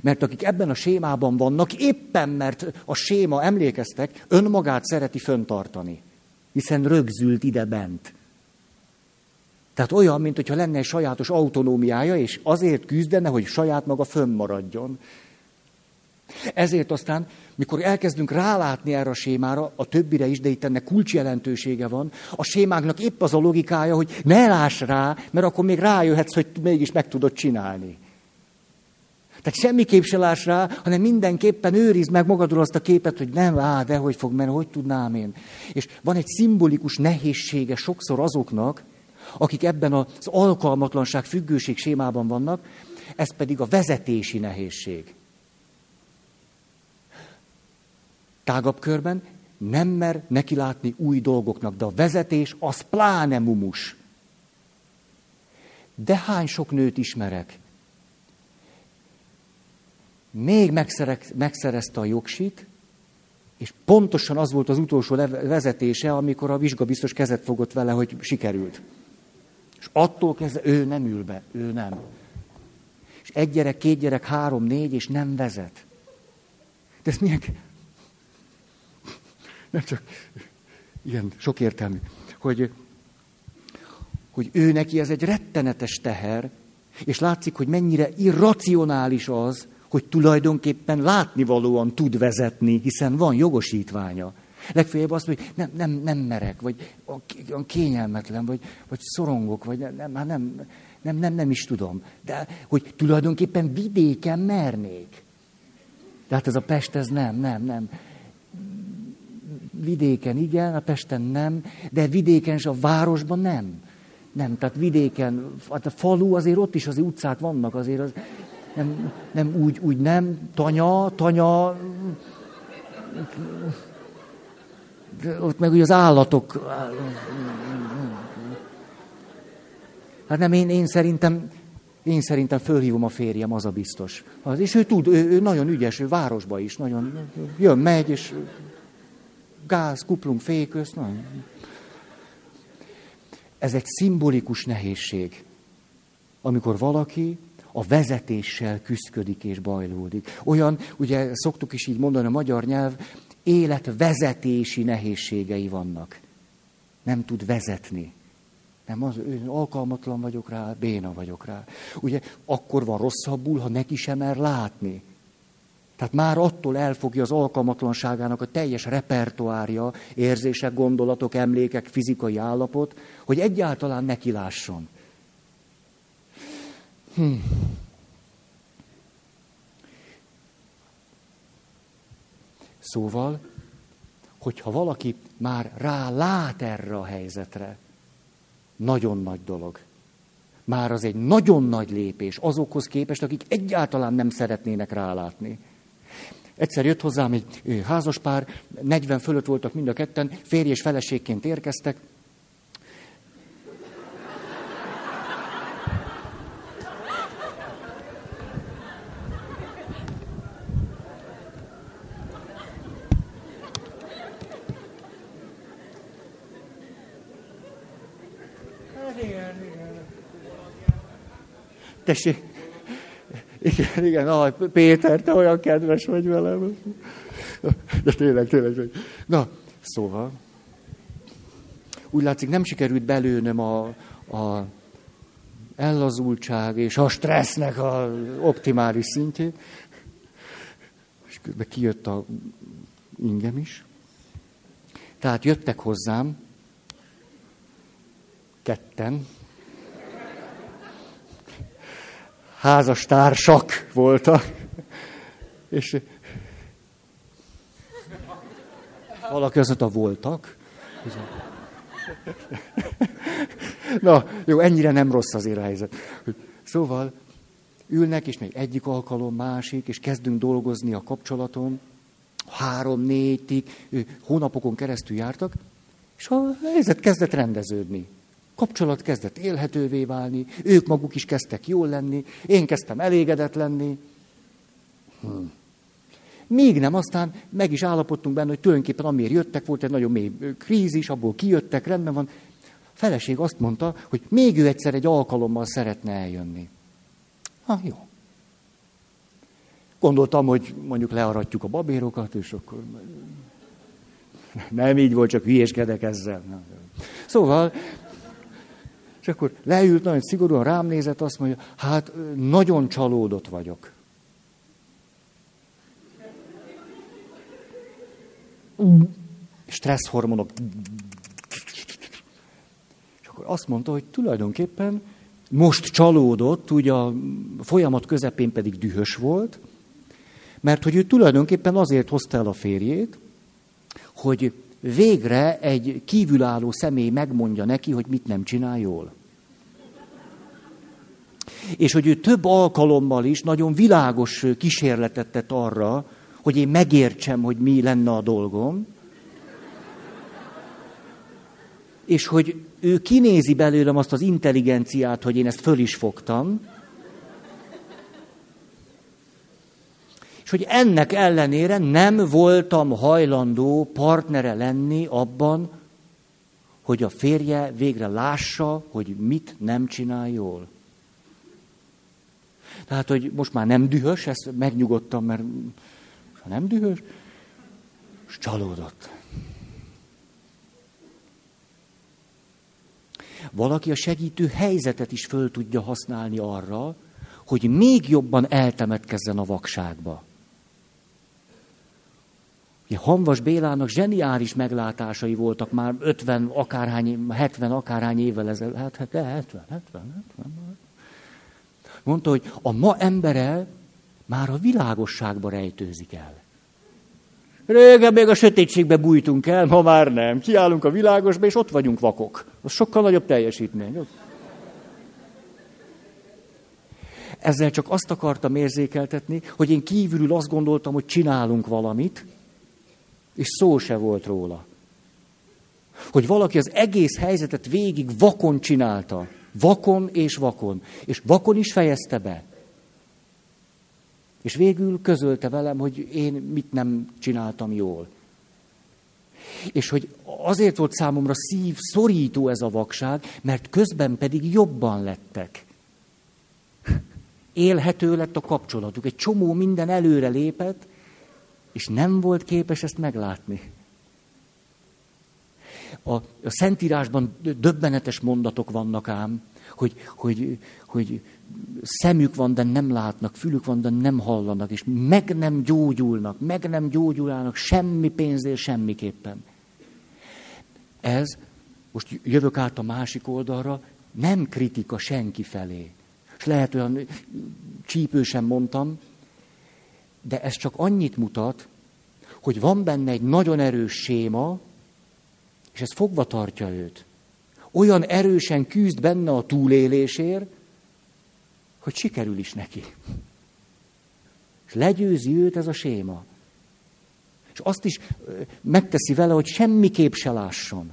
mert akik ebben a sémában vannak, éppen mert a séma, emlékeztek, önmagát szereti föntartani, hiszen rögzült ide bent. Tehát olyan, mint hogyha lenne egy sajátos autonómiája, és azért küzdene, hogy saját maga fönnmaradjon. Ezért aztán, mikor elkezdünk rálátni erre a sémára, a többire is, de itt ennek kulcsjelentősége van, a sémáknak épp az a logikája, hogy ne láss rá, mert akkor még rájöhetsz, hogy mégis meg tudod csinálni. Tehát semmiképp se láss rá, hanem mindenképpen őrizd meg magadról azt a képet, hogy nem, á, de hogy fog menni, hogy tudnám én. És van egy szimbolikus nehézsége sokszor azoknak, akik ebben az alkalmatlanság, függőség sémában vannak, ez pedig a vezetési nehézség. tágabb körben nem mer nekilátni új dolgoknak, de a vezetés az pláne mumus. De hány sok nőt ismerek? Még megszerezte a jogsit, és pontosan az volt az utolsó vezetése, amikor a vizsga biztos kezet fogott vele, hogy sikerült. És attól kezdve ő nem ül be, ő nem. És egy gyerek, két gyerek, három, négy, és nem vezet. De ezt milyen, nem csak ilyen sok értelmű. hogy, hogy ő neki ez egy rettenetes teher, és látszik, hogy mennyire irracionális az, hogy tulajdonképpen látnivalóan tud vezetni, hiszen van jogosítványa. Legfeljebb azt mondja, hogy nem, nem, nem merek, vagy kényelmetlen, vagy, vagy szorongok, vagy nem, nem, nem, nem, nem, nem is tudom. De hogy tulajdonképpen vidéken mernék. De hát ez a Pest, ez nem, nem, nem. Vidéken igen, a Pesten nem, de vidéken és a városban nem. Nem, tehát vidéken, hát a falu azért ott is az utcák vannak, azért az, nem, nem úgy, úgy nem, tanya, tanya, ott meg ugye az állatok. Hát nem, én, én szerintem, én szerintem fölhívom a férjem, az a biztos. És ő tud, ő, ő nagyon ügyes, ő városba is, nagyon jön, megy, és gáz, kuplunk, féköz, nagyon. Ez egy szimbolikus nehézség, amikor valaki a vezetéssel küszködik és bajlódik. Olyan, ugye szoktuk is így mondani a magyar nyelv, életvezetési nehézségei vannak. Nem tud vezetni. Nem, az, ő, alkalmatlan vagyok rá, béna vagyok rá. Ugye akkor van rosszabbul, ha neki sem mer látni. Tehát már attól elfogja az alkalmatlanságának a teljes repertoárja, érzések, gondolatok, emlékek, fizikai állapot, hogy egyáltalán neki lásson. Hm. Szóval, hogyha valaki már rá lát erre a helyzetre, nagyon nagy dolog. Már az egy nagyon nagy lépés azokhoz képest, akik egyáltalán nem szeretnének rálátni. Egyszer jött hozzám egy házaspár, 40 fölött voltak mind a ketten, férj és feleségként érkeztek, Tessék. Igen, igen, ah, Péter, te olyan kedves vagy velem. De tényleg, tényleg. Na, szóval, úgy látszik, nem sikerült belőnöm a, a ellazultság és a stressznek a optimális szintjét. És közben kijött a ingem is. Tehát jöttek hozzám, ketten, házastársak voltak. És valaki azt mondta, voltak. Na, jó, ennyire nem rossz azért a helyzet. Szóval ülnek, és még egyik alkalom, másik, és kezdünk dolgozni a kapcsolaton. Három, négyig, hónapokon keresztül jártak, és a helyzet kezdett rendeződni kapcsolat kezdett élhetővé válni, ők maguk is kezdtek jól lenni, én kezdtem elégedett lenni. Hmm. Még nem, aztán meg is állapodtunk benne, hogy tulajdonképpen amiért jöttek, volt egy nagyon mély krízis, abból kijöttek, rendben van. A feleség azt mondta, hogy még ő egyszer egy alkalommal szeretne eljönni. Ha, jó. Gondoltam, hogy mondjuk learatjuk a babérokat, és akkor... Nem így volt, csak hülyéskedek ezzel. Szóval és akkor leült, nagyon szigorúan rám nézett, azt mondja, hát nagyon csalódott vagyok. Stresszhormonok. És akkor azt mondta, hogy tulajdonképpen most csalódott, ugye a folyamat közepén pedig dühös volt, mert hogy ő tulajdonképpen azért hozta el a férjét, hogy végre egy kívülálló személy megmondja neki, hogy mit nem csinál jól. És hogy ő több alkalommal is nagyon világos kísérletet tett arra, hogy én megértsem, hogy mi lenne a dolgom, és hogy ő kinézi belőlem azt az intelligenciát, hogy én ezt föl is fogtam, és hogy ennek ellenére nem voltam hajlandó partnere lenni abban, hogy a férje végre lássa, hogy mit nem csinál jól. Tehát, hogy most már nem dühös, ezt megnyugodtam, mert ha nem dühös, és csalódott. Valaki a segítő helyzetet is föl tudja használni arra, hogy még jobban eltemetkezzen a vakságba. Hanvas Bélának zseniális meglátásai voltak már 50 akárhány, 70 akárhány évvel ezelőtt. Hát, 70, 70, 70, 70. Mondta, hogy a ma embere már a világosságba rejtőzik el. Régen még a sötétségbe bújtunk el, ma már nem. Kiállunk a világosba, és ott vagyunk vakok. Az sokkal nagyobb teljesítmény. Ezzel csak azt akartam érzékeltetni, hogy én kívülül azt gondoltam, hogy csinálunk valamit, és szó se volt róla. Hogy valaki az egész helyzetet végig vakon csinálta. Vakon és vakon. És vakon is fejezte be. És végül közölte velem, hogy én mit nem csináltam jól. És hogy azért volt számomra szív szorító ez a vakság, mert közben pedig jobban lettek. Élhető lett a kapcsolatuk. Egy csomó minden előre lépett, és nem volt képes ezt meglátni. A, a Szentírásban döbbenetes mondatok vannak ám, hogy, hogy, hogy szemük van, de nem látnak, fülük van, de nem hallanak, és meg nem gyógyulnak, meg nem gyógyulálnak semmi pénzért, semmiképpen. Ez, most jövök át a másik oldalra, nem kritika senki felé. És lehet olyan csípősen mondtam, de ez csak annyit mutat, hogy van benne egy nagyon erős séma, és ez fogva tartja őt. Olyan erősen küzd benne a túlélésért, hogy sikerül is neki. És legyőzi őt ez a séma. És azt is megteszi vele, hogy semmiképp se lásson.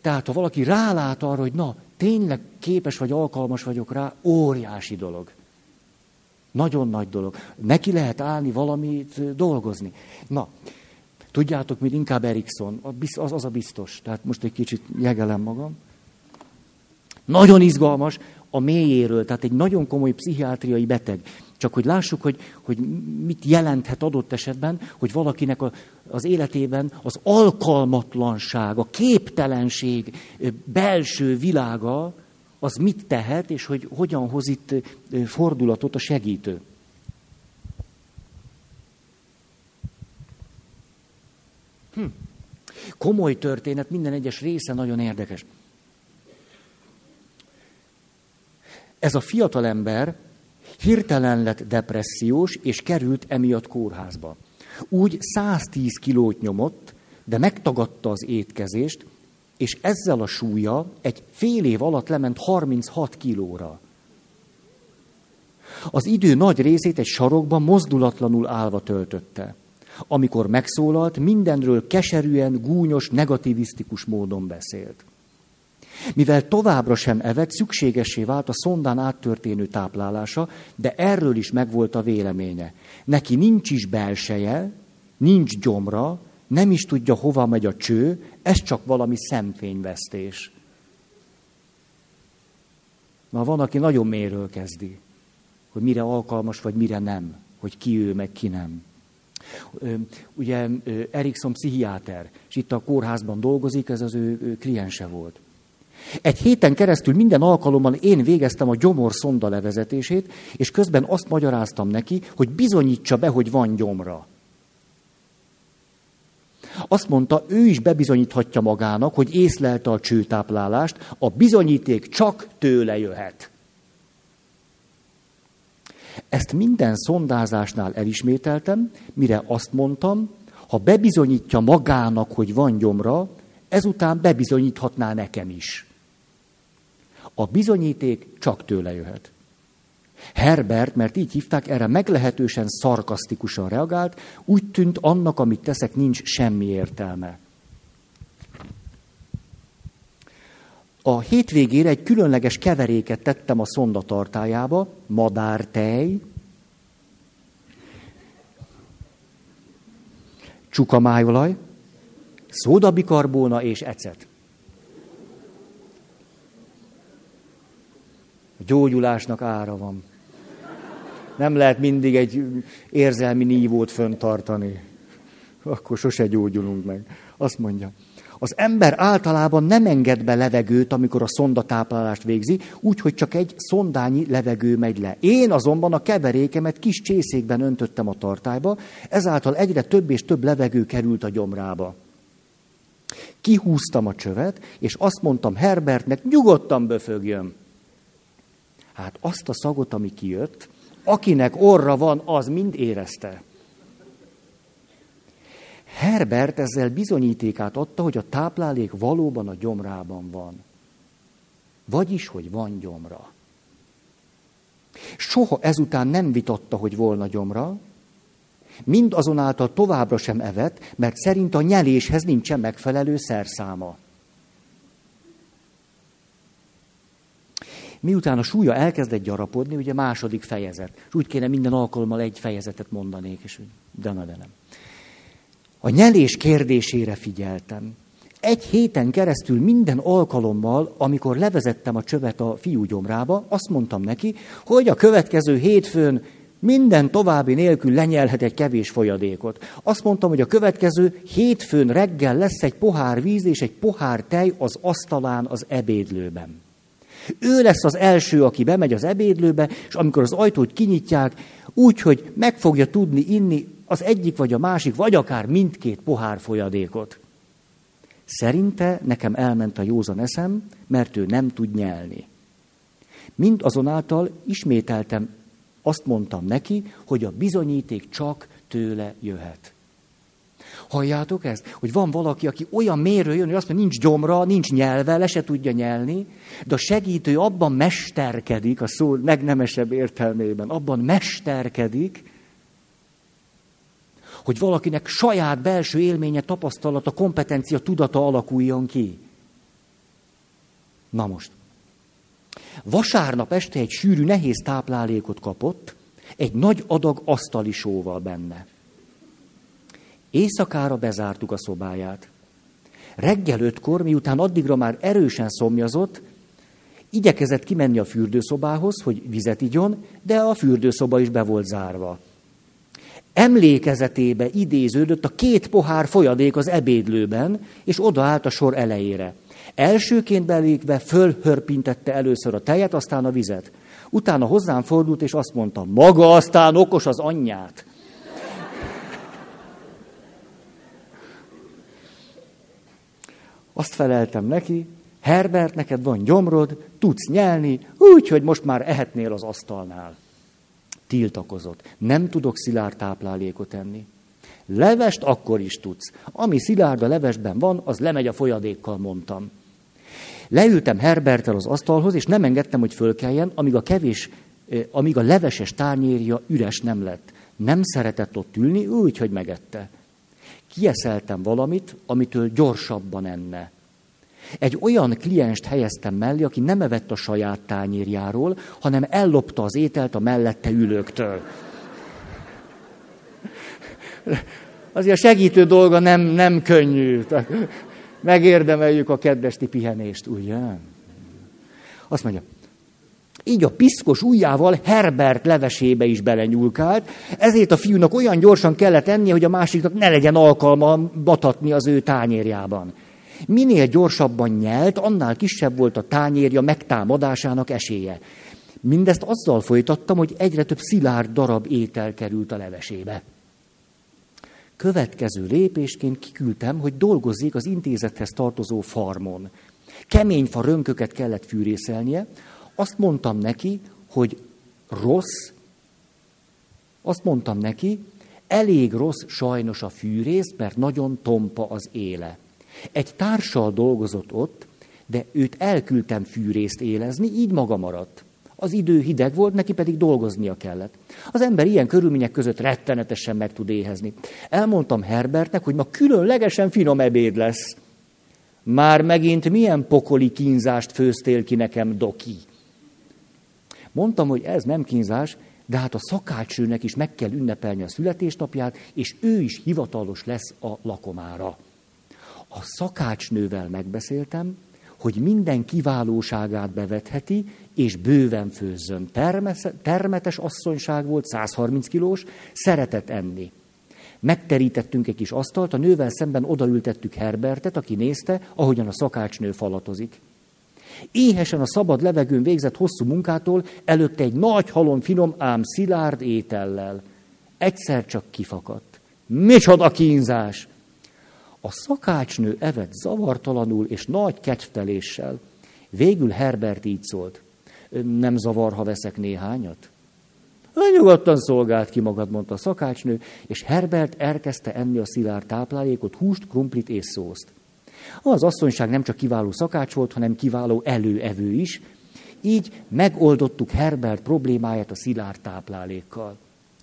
Tehát, ha valaki rálát arra, hogy na, tényleg képes vagy alkalmas vagyok rá, óriási dolog. Nagyon nagy dolog. Neki lehet állni valamit dolgozni. Na, tudjátok, mint inkább Erikson, az, az a biztos. Tehát most egy kicsit jegelem magam. Nagyon izgalmas a mélyéről, tehát egy nagyon komoly pszichiátriai beteg. Csak hogy lássuk, hogy, hogy mit jelenthet adott esetben, hogy valakinek a, az életében az alkalmatlanság, a képtelenség belső világa, az mit tehet, és hogy hogyan hoz itt fordulatot a segítő. Hm. Komoly történet, minden egyes része nagyon érdekes. Ez a fiatal ember hirtelen lett depressziós, és került emiatt kórházba. Úgy 110 kilót nyomott, de megtagadta az étkezést, és ezzel a súlya egy fél év alatt lement 36 kilóra. Az idő nagy részét egy sarokban mozdulatlanul állva töltötte. Amikor megszólalt, mindenről keserűen, gúnyos, negativisztikus módon beszélt. Mivel továbbra sem evett, szükségesé vált a szondán áttörténő táplálása, de erről is megvolt a véleménye. Neki nincs is belseje, nincs gyomra, nem is tudja, hova megy a cső, ez csak valami szemfényvesztés. Na, van, aki nagyon méről kezdi, hogy mire alkalmas, vagy mire nem, hogy ki ő, meg ki nem. Ugye Erikson pszichiáter, és itt a kórházban dolgozik, ez az ő kliense volt. Egy héten keresztül minden alkalommal én végeztem a gyomor szonda levezetését, és közben azt magyaráztam neki, hogy bizonyítsa be, hogy van gyomra. Azt mondta, ő is bebizonyíthatja magának, hogy észlelte a csőtáplálást, a bizonyíték csak tőle jöhet. Ezt minden szondázásnál elismételtem, mire azt mondtam, ha bebizonyítja magának, hogy van gyomra, ezután bebizonyíthatná nekem is. A bizonyíték csak tőle jöhet. Herbert, mert így hívták, erre meglehetősen szarkasztikusan reagált, úgy tűnt annak, amit teszek, nincs semmi értelme. A hétvégére egy különleges keveréket tettem a szonda tartájába, madártej, csukamájolaj, szódabikarbóna és ecet. A gyógyulásnak ára van. Nem lehet mindig egy érzelmi nívót föntartani. Akkor sose gyógyulunk meg. Azt mondja. Az ember általában nem enged be levegőt, amikor a szondatáplálást végzi, úgyhogy csak egy szondányi levegő megy le. Én azonban a keverékemet kis csészékben öntöttem a tartályba, ezáltal egyre több és több levegő került a gyomrába. Kihúztam a csövet, és azt mondtam Herbertnek, nyugodtan böfögjön. Hát azt a szagot, ami kijött, akinek orra van, az mind érezte. Herbert ezzel bizonyítékát adta, hogy a táplálék valóban a gyomrában van. Vagyis, hogy van gyomra. Soha ezután nem vitatta, hogy volna gyomra, mind azonáltal továbbra sem evett, mert szerint a nyeléshez nincsen megfelelő szerszáma. Miután a súlya elkezdett gyarapodni, ugye második fejezet, és úgy kéne minden alkalommal egy fejezetet mondanék, és de nem. A nyelés kérdésére figyeltem. Egy héten keresztül minden alkalommal, amikor levezettem a csövet a fiú gyomrába, azt mondtam neki, hogy a következő hétfőn minden további nélkül lenyelhet egy kevés folyadékot. Azt mondtam, hogy a következő hétfőn reggel lesz egy pohár víz és egy pohár tej az asztalán az ebédlőben. Ő lesz az első, aki bemegy az ebédlőbe, és amikor az ajtót kinyitják, úgy, hogy meg fogja tudni inni az egyik vagy a másik, vagy akár mindkét pohár folyadékot. Szerinte nekem elment a józan eszem, mert ő nem tud nyelni. Mind azonáltal ismételtem, azt mondtam neki, hogy a bizonyíték csak tőle jöhet. Halljátok ezt? Hogy van valaki, aki olyan mérő jön, hogy azt mondja, nincs gyomra, nincs nyelve, le se tudja nyelni, de a segítő abban mesterkedik, a szó legnemesebb értelmében, abban mesterkedik, hogy valakinek saját belső élménye, tapasztalata, kompetencia, tudata alakuljon ki. Na most. Vasárnap este egy sűrű, nehéz táplálékot kapott, egy nagy adag asztalisóval benne. Éjszakára bezártuk a szobáját. Reggel ötkor, miután addigra már erősen szomjazott, igyekezett kimenni a fürdőszobához, hogy vizet igyon, de a fürdőszoba is be volt zárva. Emlékezetébe idéződött a két pohár folyadék az ebédlőben, és odaállt a sor elejére. Elsőként belépve fölhörpintette először a tejet, aztán a vizet. Utána hozzám fordult, és azt mondta, maga aztán okos az anyját. Azt feleltem neki, Herbert, neked van gyomrod, tudsz nyelni, úgy, hogy most már ehetnél az asztalnál. Tiltakozott. Nem tudok szilárd táplálékot enni. Levest akkor is tudsz. Ami szilárd a levesben van, az lemegy a folyadékkal, mondtam. Leültem Herbertel az asztalhoz, és nem engedtem, hogy fölkeljen, amíg a kevés, eh, amíg a leveses tányérja üres nem lett. Nem szeretett ott ülni, úgy, hogy megette kieszeltem valamit, amitől gyorsabban enne. Egy olyan klienst helyeztem mellé, aki nem evett a saját tányérjáról, hanem ellopta az ételt a mellette ülőktől. Azért a segítő dolga nem, nem könnyű. Megérdemeljük a kedvesti pihenést, ugye? Azt mondja, így a piszkos ujjával Herbert levesébe is belenyúlkált, ezért a fiúnak olyan gyorsan kellett ennie, hogy a másiknak ne legyen alkalma batatni az ő tányérjában. Minél gyorsabban nyelt, annál kisebb volt a tányérja megtámadásának esélye. Mindezt azzal folytattam, hogy egyre több szilárd darab étel került a levesébe. Következő lépésként kiküldtem, hogy dolgozzék az intézethez tartozó farmon. Kemény fa rönköket kellett fűrészelnie, azt mondtam neki, hogy rossz, azt mondtam neki, elég rossz sajnos a fűrész, mert nagyon tompa az éle. Egy társal dolgozott ott, de őt elküldtem fűrészt élezni, így maga maradt. Az idő hideg volt, neki pedig dolgoznia kellett. Az ember ilyen körülmények között rettenetesen meg tud éhezni. Elmondtam Herbertnek, hogy ma különlegesen finom ebéd lesz. Már megint milyen pokoli kínzást főztél ki nekem, Doki? Mondtam, hogy ez nem kínzás, de hát a szakácsőnek is meg kell ünnepelni a születésnapját, és ő is hivatalos lesz a lakomára. A szakácsnővel megbeszéltem, hogy minden kiválóságát bevetheti, és bőven főzzön. Termes, termetes asszonyság volt, 130 kilós, szeretett enni. Megterítettünk egy kis asztalt, a nővel szemben odaültettük Herbertet, aki nézte, ahogyan a szakácsnő falatozik. Éhesen a szabad levegőn végzett hosszú munkától előtte egy nagy halom finom, ám szilárd étellel. Egyszer csak kifakadt. Micsoda kínzás! A szakácsnő evett zavartalanul és nagy kedvteléssel. Végül Herbert így szólt. Nem zavar, ha veszek néhányat? Nyugodtan szolgált ki magad, mondta a szakácsnő, és Herbert elkezdte enni a szilárd táplálékot, húst, krumplit és szószt. Az asszonyság nem csak kiváló szakács volt, hanem kiváló előevő is, így megoldottuk Herbert problémáját a szilárd táplálékkal.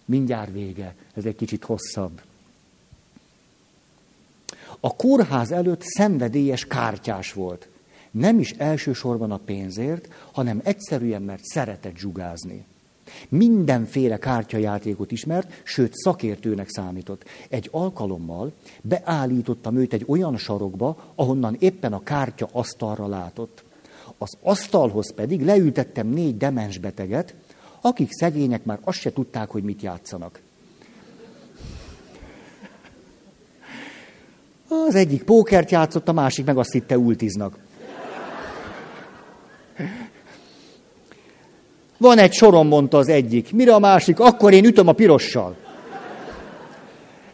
Mindjárt vége, ez egy kicsit hosszabb. A kórház előtt szenvedélyes kártyás volt. Nem is elsősorban a pénzért, hanem egyszerűen, mert szeretett zsugázni. Mindenféle kártyajátékot ismert, sőt szakértőnek számított. Egy alkalommal beállítottam őt egy olyan sarokba, ahonnan éppen a kártya asztalra látott. Az asztalhoz pedig leültettem négy demens beteget, akik szegények már azt se tudták, hogy mit játszanak. Az egyik pókert játszott, a másik meg azt hitte ultiznak. Van egy sorom, mondta az egyik. Mire a másik? Akkor én ütöm a pirossal.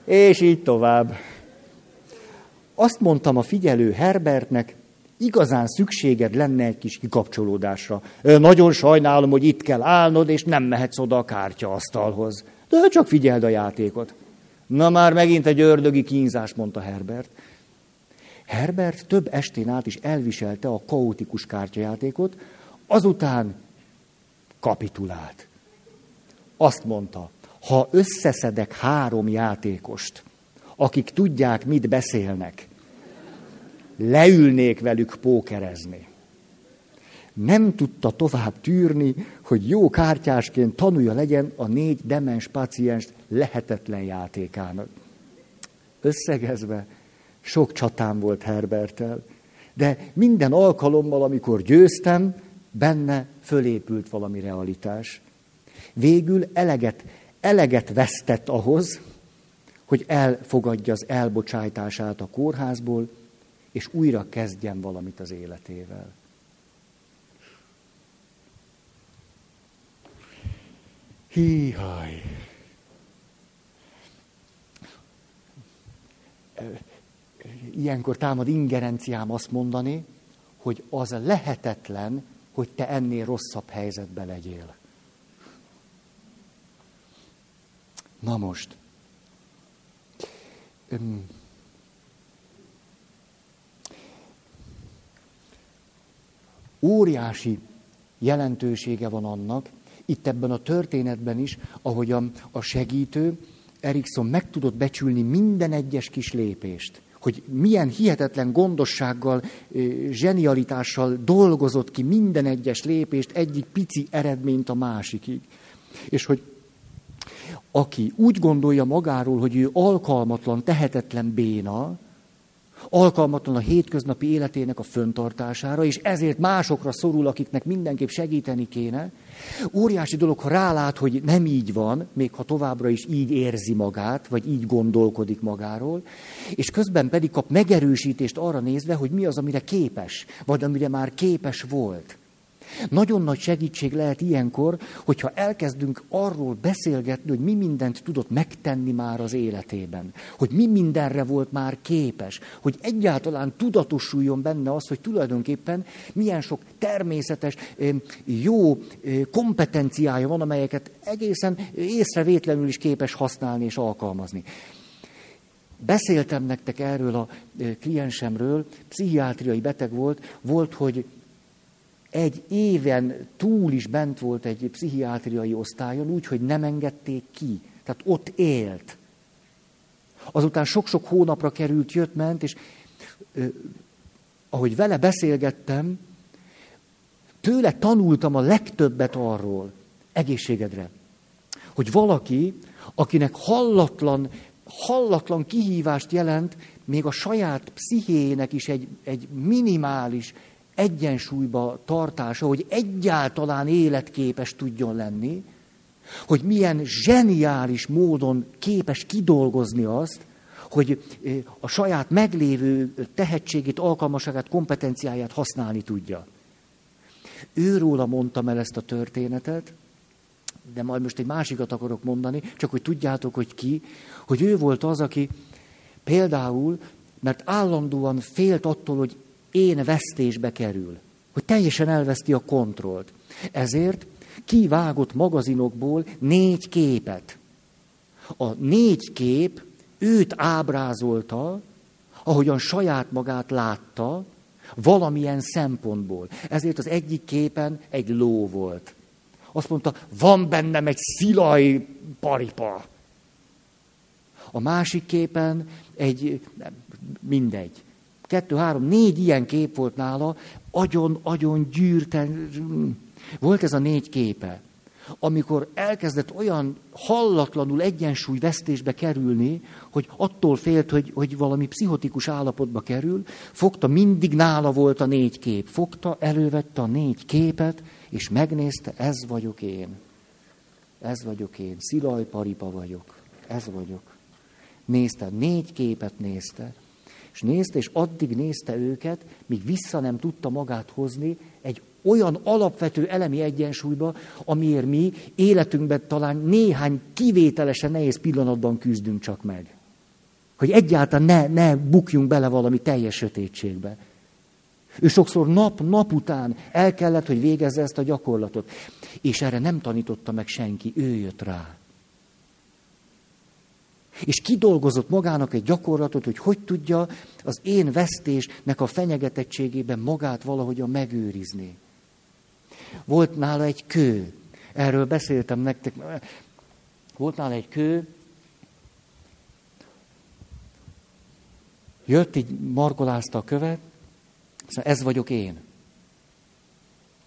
És így tovább. Azt mondtam a figyelő Herbertnek, igazán szükséged lenne egy kis kikapcsolódásra. Nagyon sajnálom, hogy itt kell állnod, és nem mehetsz oda a kártyaasztalhoz. De csak figyeld a játékot. Na már megint egy ördögi kínzás, mondta Herbert. Herbert több estén át is elviselte a kaotikus kártyajátékot, azután kapitulált. Azt mondta, ha összeszedek három játékost, akik tudják, mit beszélnek, leülnék velük pókerezni. Nem tudta tovább tűrni, hogy jó kártyásként tanulja legyen a négy demens paciens lehetetlen játékának. Összegezve, sok csatám volt Herbertel, de minden alkalommal, amikor győztem, benne fölépült valami realitás. Végül eleget, eleget vesztett ahhoz, hogy elfogadja az elbocsájtását a kórházból, és újra kezdjen valamit az életével. Híhaj! Ilyenkor támad ingerenciám azt mondani, hogy az lehetetlen, hogy te ennél rosszabb helyzetbe legyél. Na most. Öm, óriási jelentősége van annak, itt ebben a történetben is, ahogy a, a segítő, Erikson meg tudott becsülni minden egyes kis lépést hogy milyen hihetetlen gondossággal, zsenialitással dolgozott ki minden egyes lépést, egyik pici eredményt a másikig. És hogy aki úgy gondolja magáról, hogy ő alkalmatlan, tehetetlen béna, alkalmatlan a hétköznapi életének a föntartására, és ezért másokra szorul, akiknek mindenképp segíteni kéne. Óriási dolog, ha rálát, hogy nem így van, még ha továbbra is így érzi magát, vagy így gondolkodik magáról, és közben pedig kap megerősítést arra nézve, hogy mi az, amire képes, vagy amire már képes volt. Nagyon nagy segítség lehet ilyenkor, hogyha elkezdünk arról beszélgetni, hogy mi mindent tudott megtenni már az életében, hogy mi mindenre volt már képes, hogy egyáltalán tudatosuljon benne az, hogy tulajdonképpen milyen sok természetes, jó kompetenciája van, amelyeket egészen észrevétlenül is képes használni és alkalmazni. Beszéltem nektek erről a kliensemről, pszichiátriai beteg volt, volt, hogy egy éven túl is bent volt egy pszichiátriai osztályon, úgy, hogy nem engedték ki. Tehát ott élt. Azután sok-sok hónapra került, jött, ment, és ö, ahogy vele beszélgettem, tőle tanultam a legtöbbet arról, egészségedre, hogy valaki, akinek hallatlan, hallatlan kihívást jelent, még a saját pszichéjének is egy, egy minimális egyensúlyba tartása, hogy egyáltalán életképes tudjon lenni, hogy milyen zseniális módon képes kidolgozni azt, hogy a saját meglévő tehetségét, alkalmaságát, kompetenciáját használni tudja. Őróla mondtam el ezt a történetet, de majd most egy másikat akarok mondani, csak hogy tudjátok, hogy ki, hogy ő volt az, aki például, mert állandóan félt attól, hogy én vesztésbe kerül, hogy teljesen elveszti a kontrollt. Ezért kivágott magazinokból négy képet. A négy kép őt ábrázolta, ahogyan saját magát látta, valamilyen szempontból. Ezért az egyik képen egy ló volt. Azt mondta, van bennem egy szilaj paripa. A másik képen egy, nem, mindegy. Kettő, három, négy ilyen kép volt nála, agyon-agyon gyűrten. Volt ez a négy képe. Amikor elkezdett olyan hallatlanul egyensúly vesztésbe kerülni, hogy attól félt, hogy, hogy valami pszichotikus állapotba kerül, fogta, mindig nála volt a négy kép. Fogta, elővette a négy képet, és megnézte, ez vagyok én. Ez vagyok én, Szilaj Paripa vagyok. Ez vagyok. Nézte, négy képet nézte. És nézte, és addig nézte őket, míg vissza nem tudta magát hozni egy olyan alapvető elemi egyensúlyba, amiért mi életünkben talán néhány kivételesen nehéz pillanatban küzdünk csak meg. Hogy egyáltalán ne, ne bukjunk bele valami teljes sötétségbe. Ő sokszor nap-nap után el kellett, hogy végezze ezt a gyakorlatot. És erre nem tanította meg senki, ő jött rá. És kidolgozott magának egy gyakorlatot, hogy hogy tudja az én vesztésnek a fenyegetettségében magát valahogyan megőrizni. Volt nála egy kő. Erről beszéltem nektek. Volt nála egy kő. Jött, így markolázta a követ. Szóval ez vagyok én.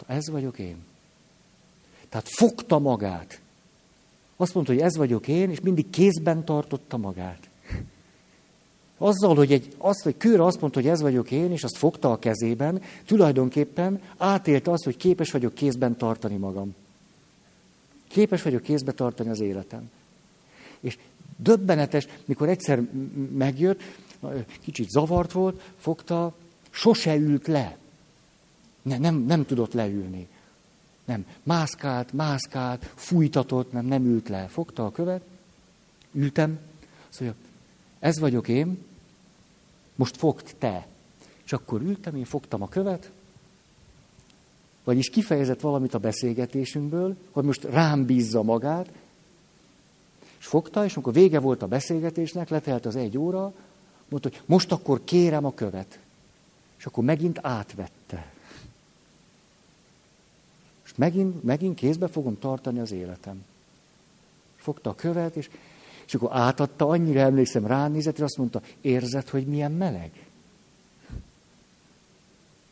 Ez vagyok én. Tehát fogta magát. Azt mondta, hogy ez vagyok én, és mindig kézben tartotta magát. Azzal, hogy egy, azt, hogy kőre azt mondta, hogy ez vagyok én, és azt fogta a kezében, tulajdonképpen átélte azt, hogy képes vagyok kézben tartani magam. Képes vagyok kézbe tartani az életem. És döbbenetes, mikor egyszer megjött, kicsit zavart volt, fogta, sose ült le. Ne, nem, nem tudott leülni. Nem, mászkált, mászkált, fújtatott, nem, nem ült le. Fogta a követ, ültem, azt mondja, ez vagyok én, most fogd te. És akkor ültem, én fogtam a követ, vagyis kifejezett valamit a beszélgetésünkből, hogy most rám bízza magát, és fogta, és amikor vége volt a beszélgetésnek, letelt az egy óra, mondta, hogy most akkor kérem a követ. És akkor megint átvette. Megint, megint kézbe fogom tartani az életem. Fogta a követ, és és akkor átadta, annyira emlékszem, ránézett, és azt mondta, érzed, hogy milyen meleg?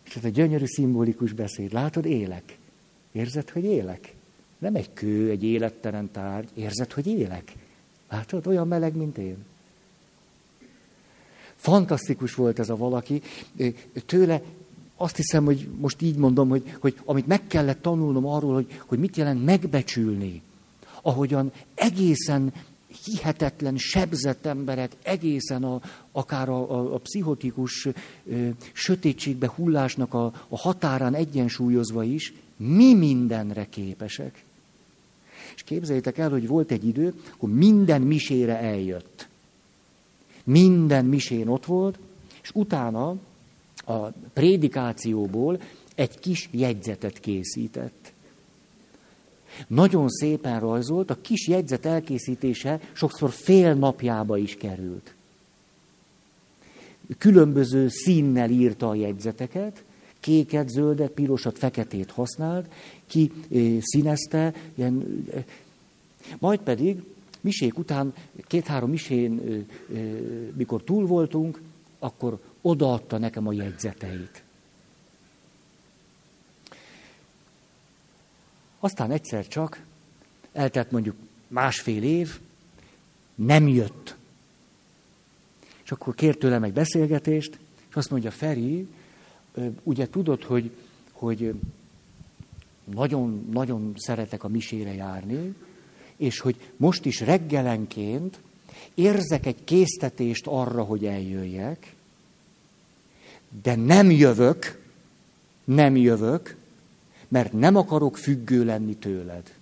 És ez egy gyönyörű szimbolikus beszéd. Látod, élek. Érzed, hogy élek? Nem egy kő, egy élettelen tárgy. Érzed, hogy élek? Látod, olyan meleg, mint én. Fantasztikus volt ez a valaki. Tőle azt hiszem, hogy most így mondom, hogy, hogy amit meg kellett tanulnom arról, hogy, hogy mit jelent megbecsülni, ahogyan egészen hihetetlen, sebzett emberek, egészen a, akár a, a, a pszichotikus ö, sötétségbe hullásnak a, a határán egyensúlyozva is, mi mindenre képesek. És képzeljétek el, hogy volt egy idő, akkor minden misére eljött. Minden misén ott volt, és utána a prédikációból egy kis jegyzetet készített. Nagyon szépen rajzolt, a kis jegyzet elkészítése sokszor fél napjába is került. Különböző színnel írta a jegyzeteket, kéket, zöldet, pirosat, feketét használt, ki színezte, ilyen, majd pedig misék után, két-három misén, mikor túl voltunk, akkor odaadta nekem a jegyzeteit. Aztán egyszer csak, eltelt mondjuk másfél év, nem jött. És akkor kért tőlem egy beszélgetést, és azt mondja, Feri, ugye tudod, hogy, hogy nagyon, nagyon szeretek a misére járni, és hogy most is reggelenként érzek egy késztetést arra, hogy eljöjjek, de nem jövök, nem jövök, mert nem akarok függő lenni tőled.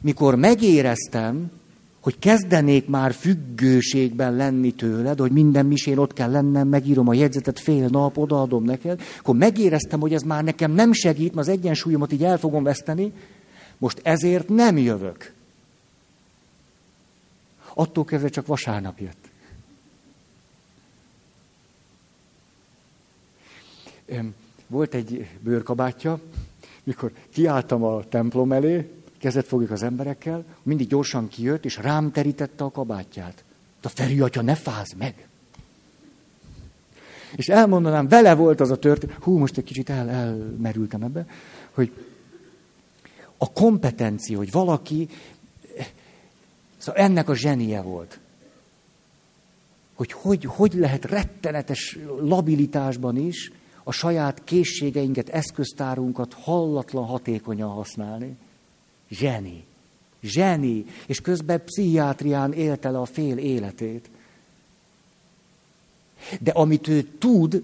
Mikor megéreztem, hogy kezdenék már függőségben lenni tőled, hogy minden misén ott kell lennem, megírom a jegyzetet fél nap, odaadom neked, akkor megéreztem, hogy ez már nekem nem segít, mert az egyensúlyomat így el fogom veszteni, most ezért nem jövök. Attól kezdve csak vasárnap jött. Volt egy bőrkabátja, mikor kiálltam a templom elé, kezet fogjuk az emberekkel, mindig gyorsan kijött, és rám terítette a kabátját. A Feri atya, ne fáz meg! És elmondanám, vele volt az a történet, hú, most egy kicsit el, elmerültem ebbe, hogy a kompetencia, hogy valaki, szóval ennek a zsenie volt. Hogy hogy, hogy lehet rettenetes labilitásban is a saját készségeinket, eszköztárunkat hallatlan hatékonyan használni. Zseni. Zseni. És közben pszichiátrián élte le a fél életét. De amit ő tud,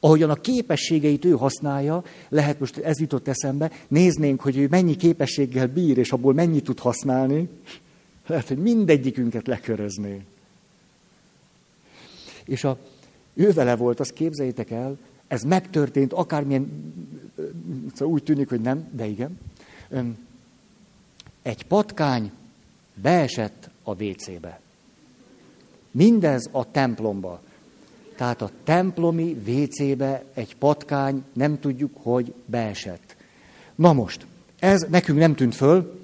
ahogyan a képességeit ő használja, lehet most ez jutott eszembe, néznénk, hogy ő mennyi képességgel bír, és abból mennyit tud használni, lehet, hogy mindegyikünket lekörözné. És a, ő vele volt, azt képzeljétek el, ez megtörtént, akármilyen, szóval úgy tűnik, hogy nem, de igen. Egy patkány beesett a WC-be. Mindez a templomba. Tehát a templomi WC-be egy patkány, nem tudjuk, hogy beesett. Na most, ez nekünk nem tűnt föl,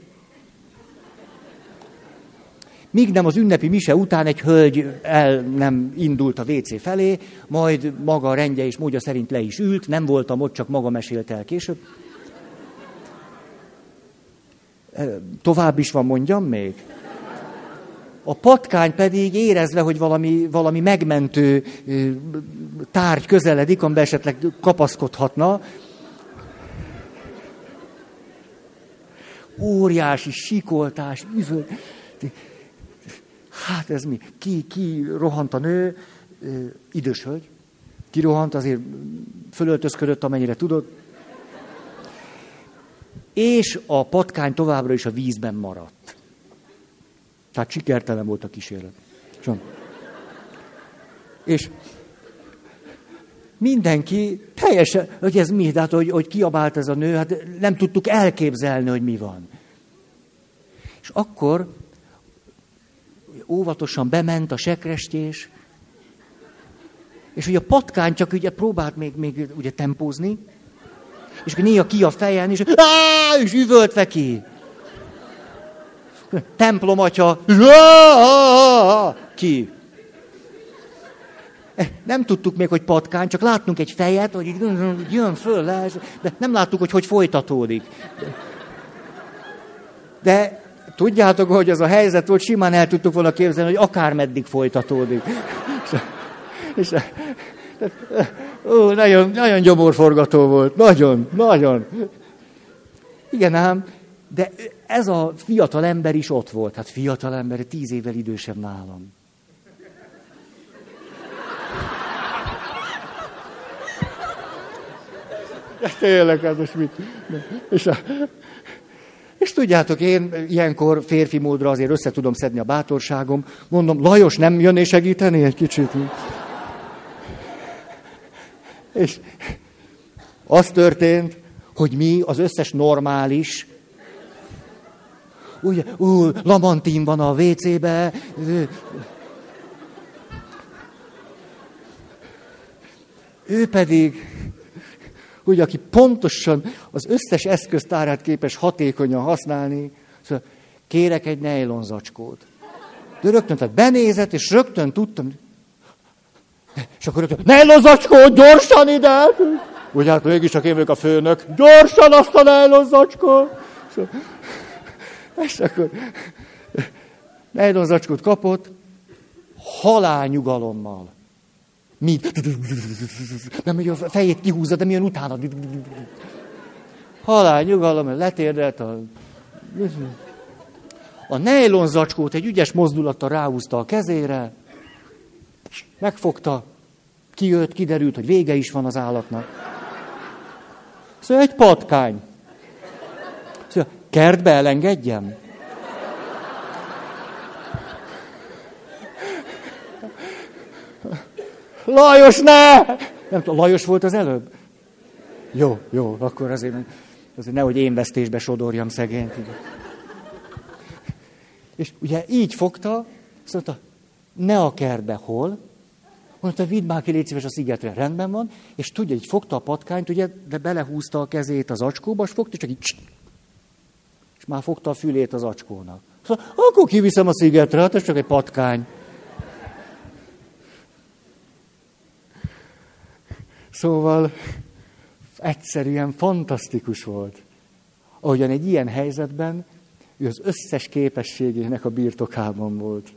Míg nem az ünnepi mise után egy hölgy el nem indult a WC felé, majd maga a rendje és módja szerint le is ült, nem voltam ott, csak maga mesélte el később. Tovább is van, mondjam még? A patkány pedig érezve, hogy valami, valami megmentő tárgy közeledik, amiben esetleg kapaszkodhatna, óriási sikoltás, üvöl. Hát ez mi? Ki, ki rohant a nő, idős hölgy, ki rohant, azért fölöltözködött, amennyire tudod. És a patkány továbbra is a vízben maradt. Tehát sikertelen volt a kísérlet. Csont. És mindenki teljesen, hogy ez mi, tehát hogy, hogy kiabált ez a nő, hát nem tudtuk elképzelni, hogy mi van. És akkor óvatosan bement a sekrestjés, és ugye a patkány csak ugye próbált még, még ugye tempózni, és akkor néha ki a fejen, és, és üvöltve ki. Templom atya, ki. Eh, nem tudtuk még, hogy patkány, csak láttunk egy fejet, hogy jön föl, le, de nem láttuk, hogy hogy folytatódik. De tudjátok, hogy az a helyzet volt, simán el tudtuk volna képzelni, hogy akár meddig folytatódik. És, és, ó, nagyon, nagyon gyomorforgató volt, nagyon, nagyon. Igen ám, de ez a fiatal ember is ott volt. Hát fiatal ember, tíz évvel idősebb nálam. De tényleg, hát most mit? És a, és tudjátok, én ilyenkor férfi módra azért össze tudom szedni a bátorságom. Mondom, Lajos, nem jönné segíteni egy kicsit? És az történt, hogy mi, az összes normális, úgy, ú, Lamantin van a WC-be, ő pedig hogy aki pontosan az összes eszköztárát képes hatékonyan használni, szóval kérek egy nejlonzacskót. De rögtön, tehát benézett, és rögtön tudtam, és akkor rögtön, nejlonzacskó, gyorsan ide! Ugye hát mégiscsak én vagyok a főnök, gyorsan azt a nejlonzacskót! És akkor nejlonzacskót kapott, halálnyugalommal. Mi? Nem, hogy a fejét kihúzza, de milyen utána. Halál nyugalom, letérdelt a... A nejlon zacskót egy ügyes mozdulattal ráhúzta a kezére, megfogta, kijött, kiderült, hogy vége is van az állatnak. Szóval egy patkány. Szóval kertbe elengedjem? Lajos, ne! Nem tudom, Lajos volt az előbb? Jó, jó, akkor azért, azért nehogy én vesztésbe sodorjam szegényt. És ugye így fogta, szóval ne a kertbe, hol? Mondta, vidd már ki, légy szíves a szigetre, rendben van, és tudja, így fogta a patkányt, ugye, de belehúzta a kezét az acskóba, és fogta, csak így, és már fogta a fülét az acskónak. Szóval, akkor kiviszem a szigetre, hát ez csak egy patkány. Szóval egyszerűen fantasztikus volt. Ahogyan egy ilyen helyzetben ő az összes képességének a birtokában volt.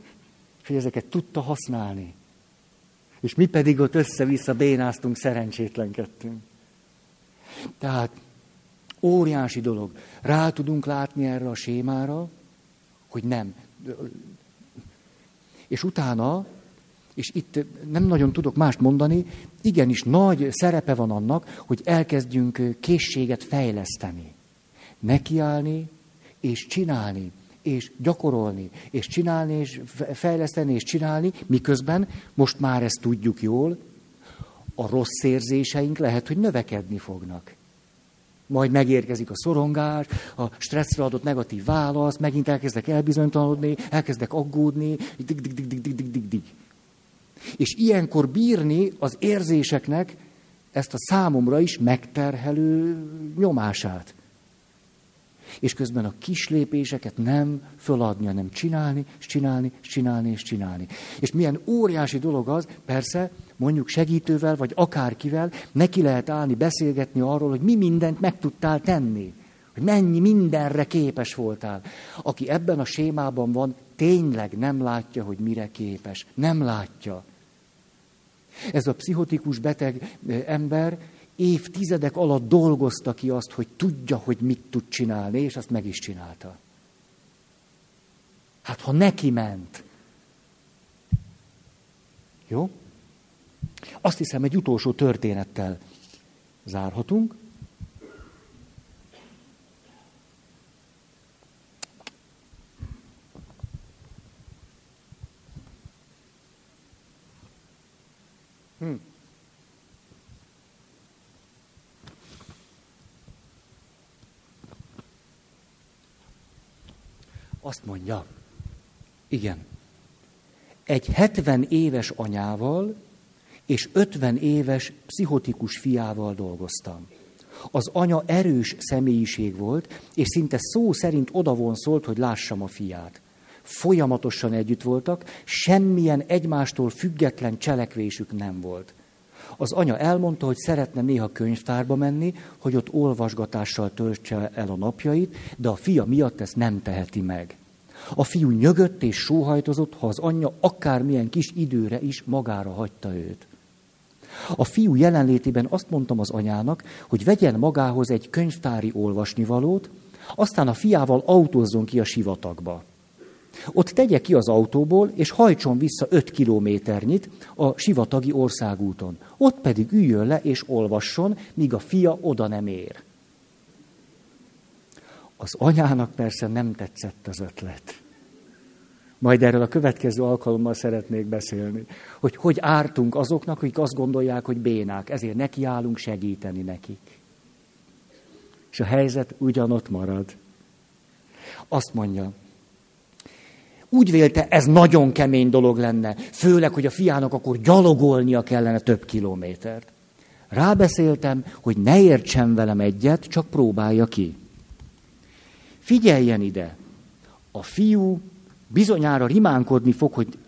És hogy ezeket tudta használni. És mi pedig ott össze-vissza bénáztunk, szerencsétlenkedtünk. Tehát óriási dolog. Rá tudunk látni erre a sémára, hogy nem. És utána és itt nem nagyon tudok mást mondani, igenis nagy szerepe van annak, hogy elkezdjünk készséget fejleszteni. Nekiállni és csinálni, és gyakorolni, és csinálni, és fejleszteni, és csinálni, miközben most már ezt tudjuk jól, a rossz érzéseink lehet, hogy növekedni fognak. Majd megérkezik a szorongás, a stresszre adott negatív válasz, megint elkezdek elbizonytalanodni, elkezdek aggódni, dig, dig, dig, dig, dig, dig, dig, dig. És ilyenkor bírni az érzéseknek ezt a számomra is megterhelő nyomását. És közben a kis lépéseket nem föladni, hanem csinálni, és csinálni, és csinálni, és csinálni. És milyen óriási dolog az, persze, mondjuk segítővel, vagy akárkivel, neki lehet állni, beszélgetni arról, hogy mi mindent meg tudtál tenni. Hogy mennyi mindenre képes voltál. Aki ebben a sémában van, tényleg nem látja, hogy mire képes. Nem látja. Ez a pszichotikus beteg ember évtizedek alatt dolgozta ki azt, hogy tudja, hogy mit tud csinálni, és azt meg is csinálta. Hát ha neki ment. Jó? Azt hiszem, egy utolsó történettel zárhatunk. Azt mondja, igen, egy 70 éves anyával és 50 éves pszichotikus fiával dolgoztam. Az anya erős személyiség volt, és szinte szó szerint odavonszolt, hogy lássam a fiát folyamatosan együtt voltak, semmilyen egymástól független cselekvésük nem volt. Az anya elmondta, hogy szeretne néha könyvtárba menni, hogy ott olvasgatással töltse el a napjait, de a fia miatt ezt nem teheti meg. A fiú nyögött és sóhajtozott, ha az anyja akármilyen kis időre is magára hagyta őt. A fiú jelenlétében azt mondtam az anyának, hogy vegyen magához egy könyvtári olvasnivalót, aztán a fiával autózzon ki a sivatagba. Ott tegye ki az autóból, és hajtson vissza öt kilométernyit a sivatagi országúton. Ott pedig üljön le és olvasson, míg a fia oda nem ér. Az anyának persze nem tetszett az ötlet. Majd erről a következő alkalommal szeretnék beszélni, hogy hogy ártunk azoknak, akik azt gondolják, hogy bénák, ezért nekiállunk segíteni nekik. És a helyzet ugyanott marad. Azt mondja, úgy vélte, ez nagyon kemény dolog lenne, főleg, hogy a fiának akkor gyalogolnia kellene több kilométert. Rábeszéltem, hogy ne értsen velem egyet, csak próbálja ki. Figyeljen ide! A fiú bizonyára rimánkodni fog, hogy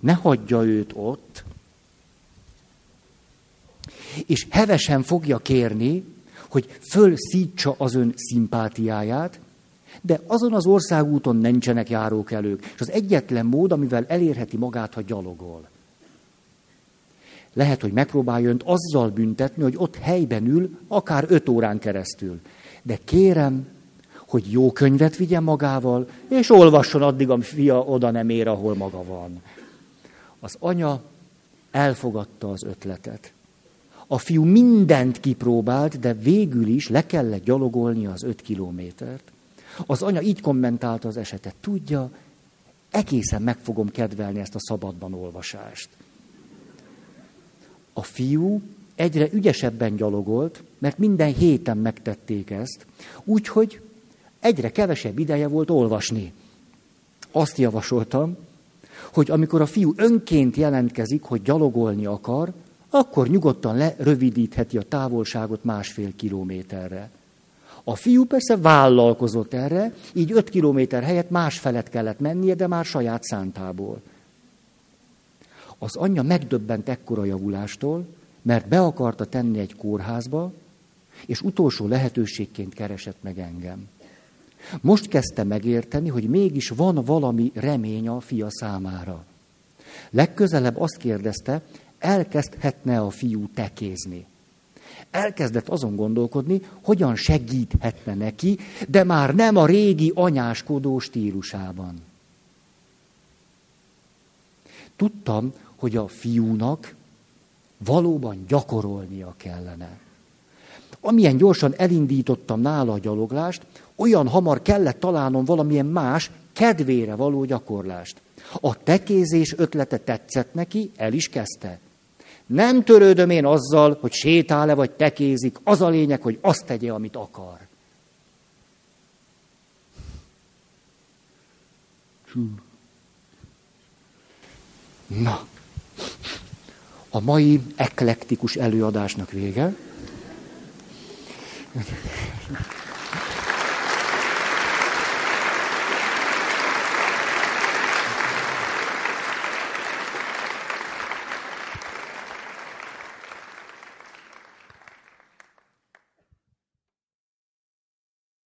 ne hagyja őt ott, és hevesen fogja kérni, hogy fölszítsa az ön szimpátiáját, de azon az országúton nincsenek járókelők, és az egyetlen mód, amivel elérheti magát, ha gyalogol. Lehet, hogy megpróbálja önt azzal büntetni, hogy ott helyben ül, akár öt órán keresztül. De kérem, hogy jó könyvet vigyen magával, és olvasson addig, amíg fia oda nem ér, ahol maga van. Az anya elfogadta az ötletet. A fiú mindent kipróbált, de végül is le kellett gyalogolni az öt kilométert. Az anya így kommentálta az esetet. Tudja, egészen meg fogom kedvelni ezt a szabadban olvasást. A fiú egyre ügyesebben gyalogolt, mert minden héten megtették ezt, úgyhogy egyre kevesebb ideje volt olvasni. Azt javasoltam, hogy amikor a fiú önként jelentkezik, hogy gyalogolni akar, akkor nyugodtan lerövidítheti a távolságot másfél kilométerre. A fiú persze vállalkozott erre, így öt kilométer helyett más felet kellett mennie, de már saját szántából. Az anyja megdöbbent ekkora javulástól, mert be akarta tenni egy kórházba, és utolsó lehetőségként keresett meg engem. Most kezdte megérteni, hogy mégis van valami remény a fia számára. Legközelebb azt kérdezte, elkezdhetne a fiú tekézni. Elkezdett azon gondolkodni, hogyan segíthetne neki, de már nem a régi anyáskodó stílusában. Tudtam, hogy a fiúnak valóban gyakorolnia kellene. Amilyen gyorsan elindítottam nála a gyaloglást, olyan hamar kellett találnom valamilyen más, kedvére való gyakorlást. A tekézés ötlete tetszett neki, el is kezdte. Nem törődöm én azzal, hogy sétál-e vagy tekézik, az a lényeg, hogy azt tegye, amit akar. Na, a mai eklektikus előadásnak vége.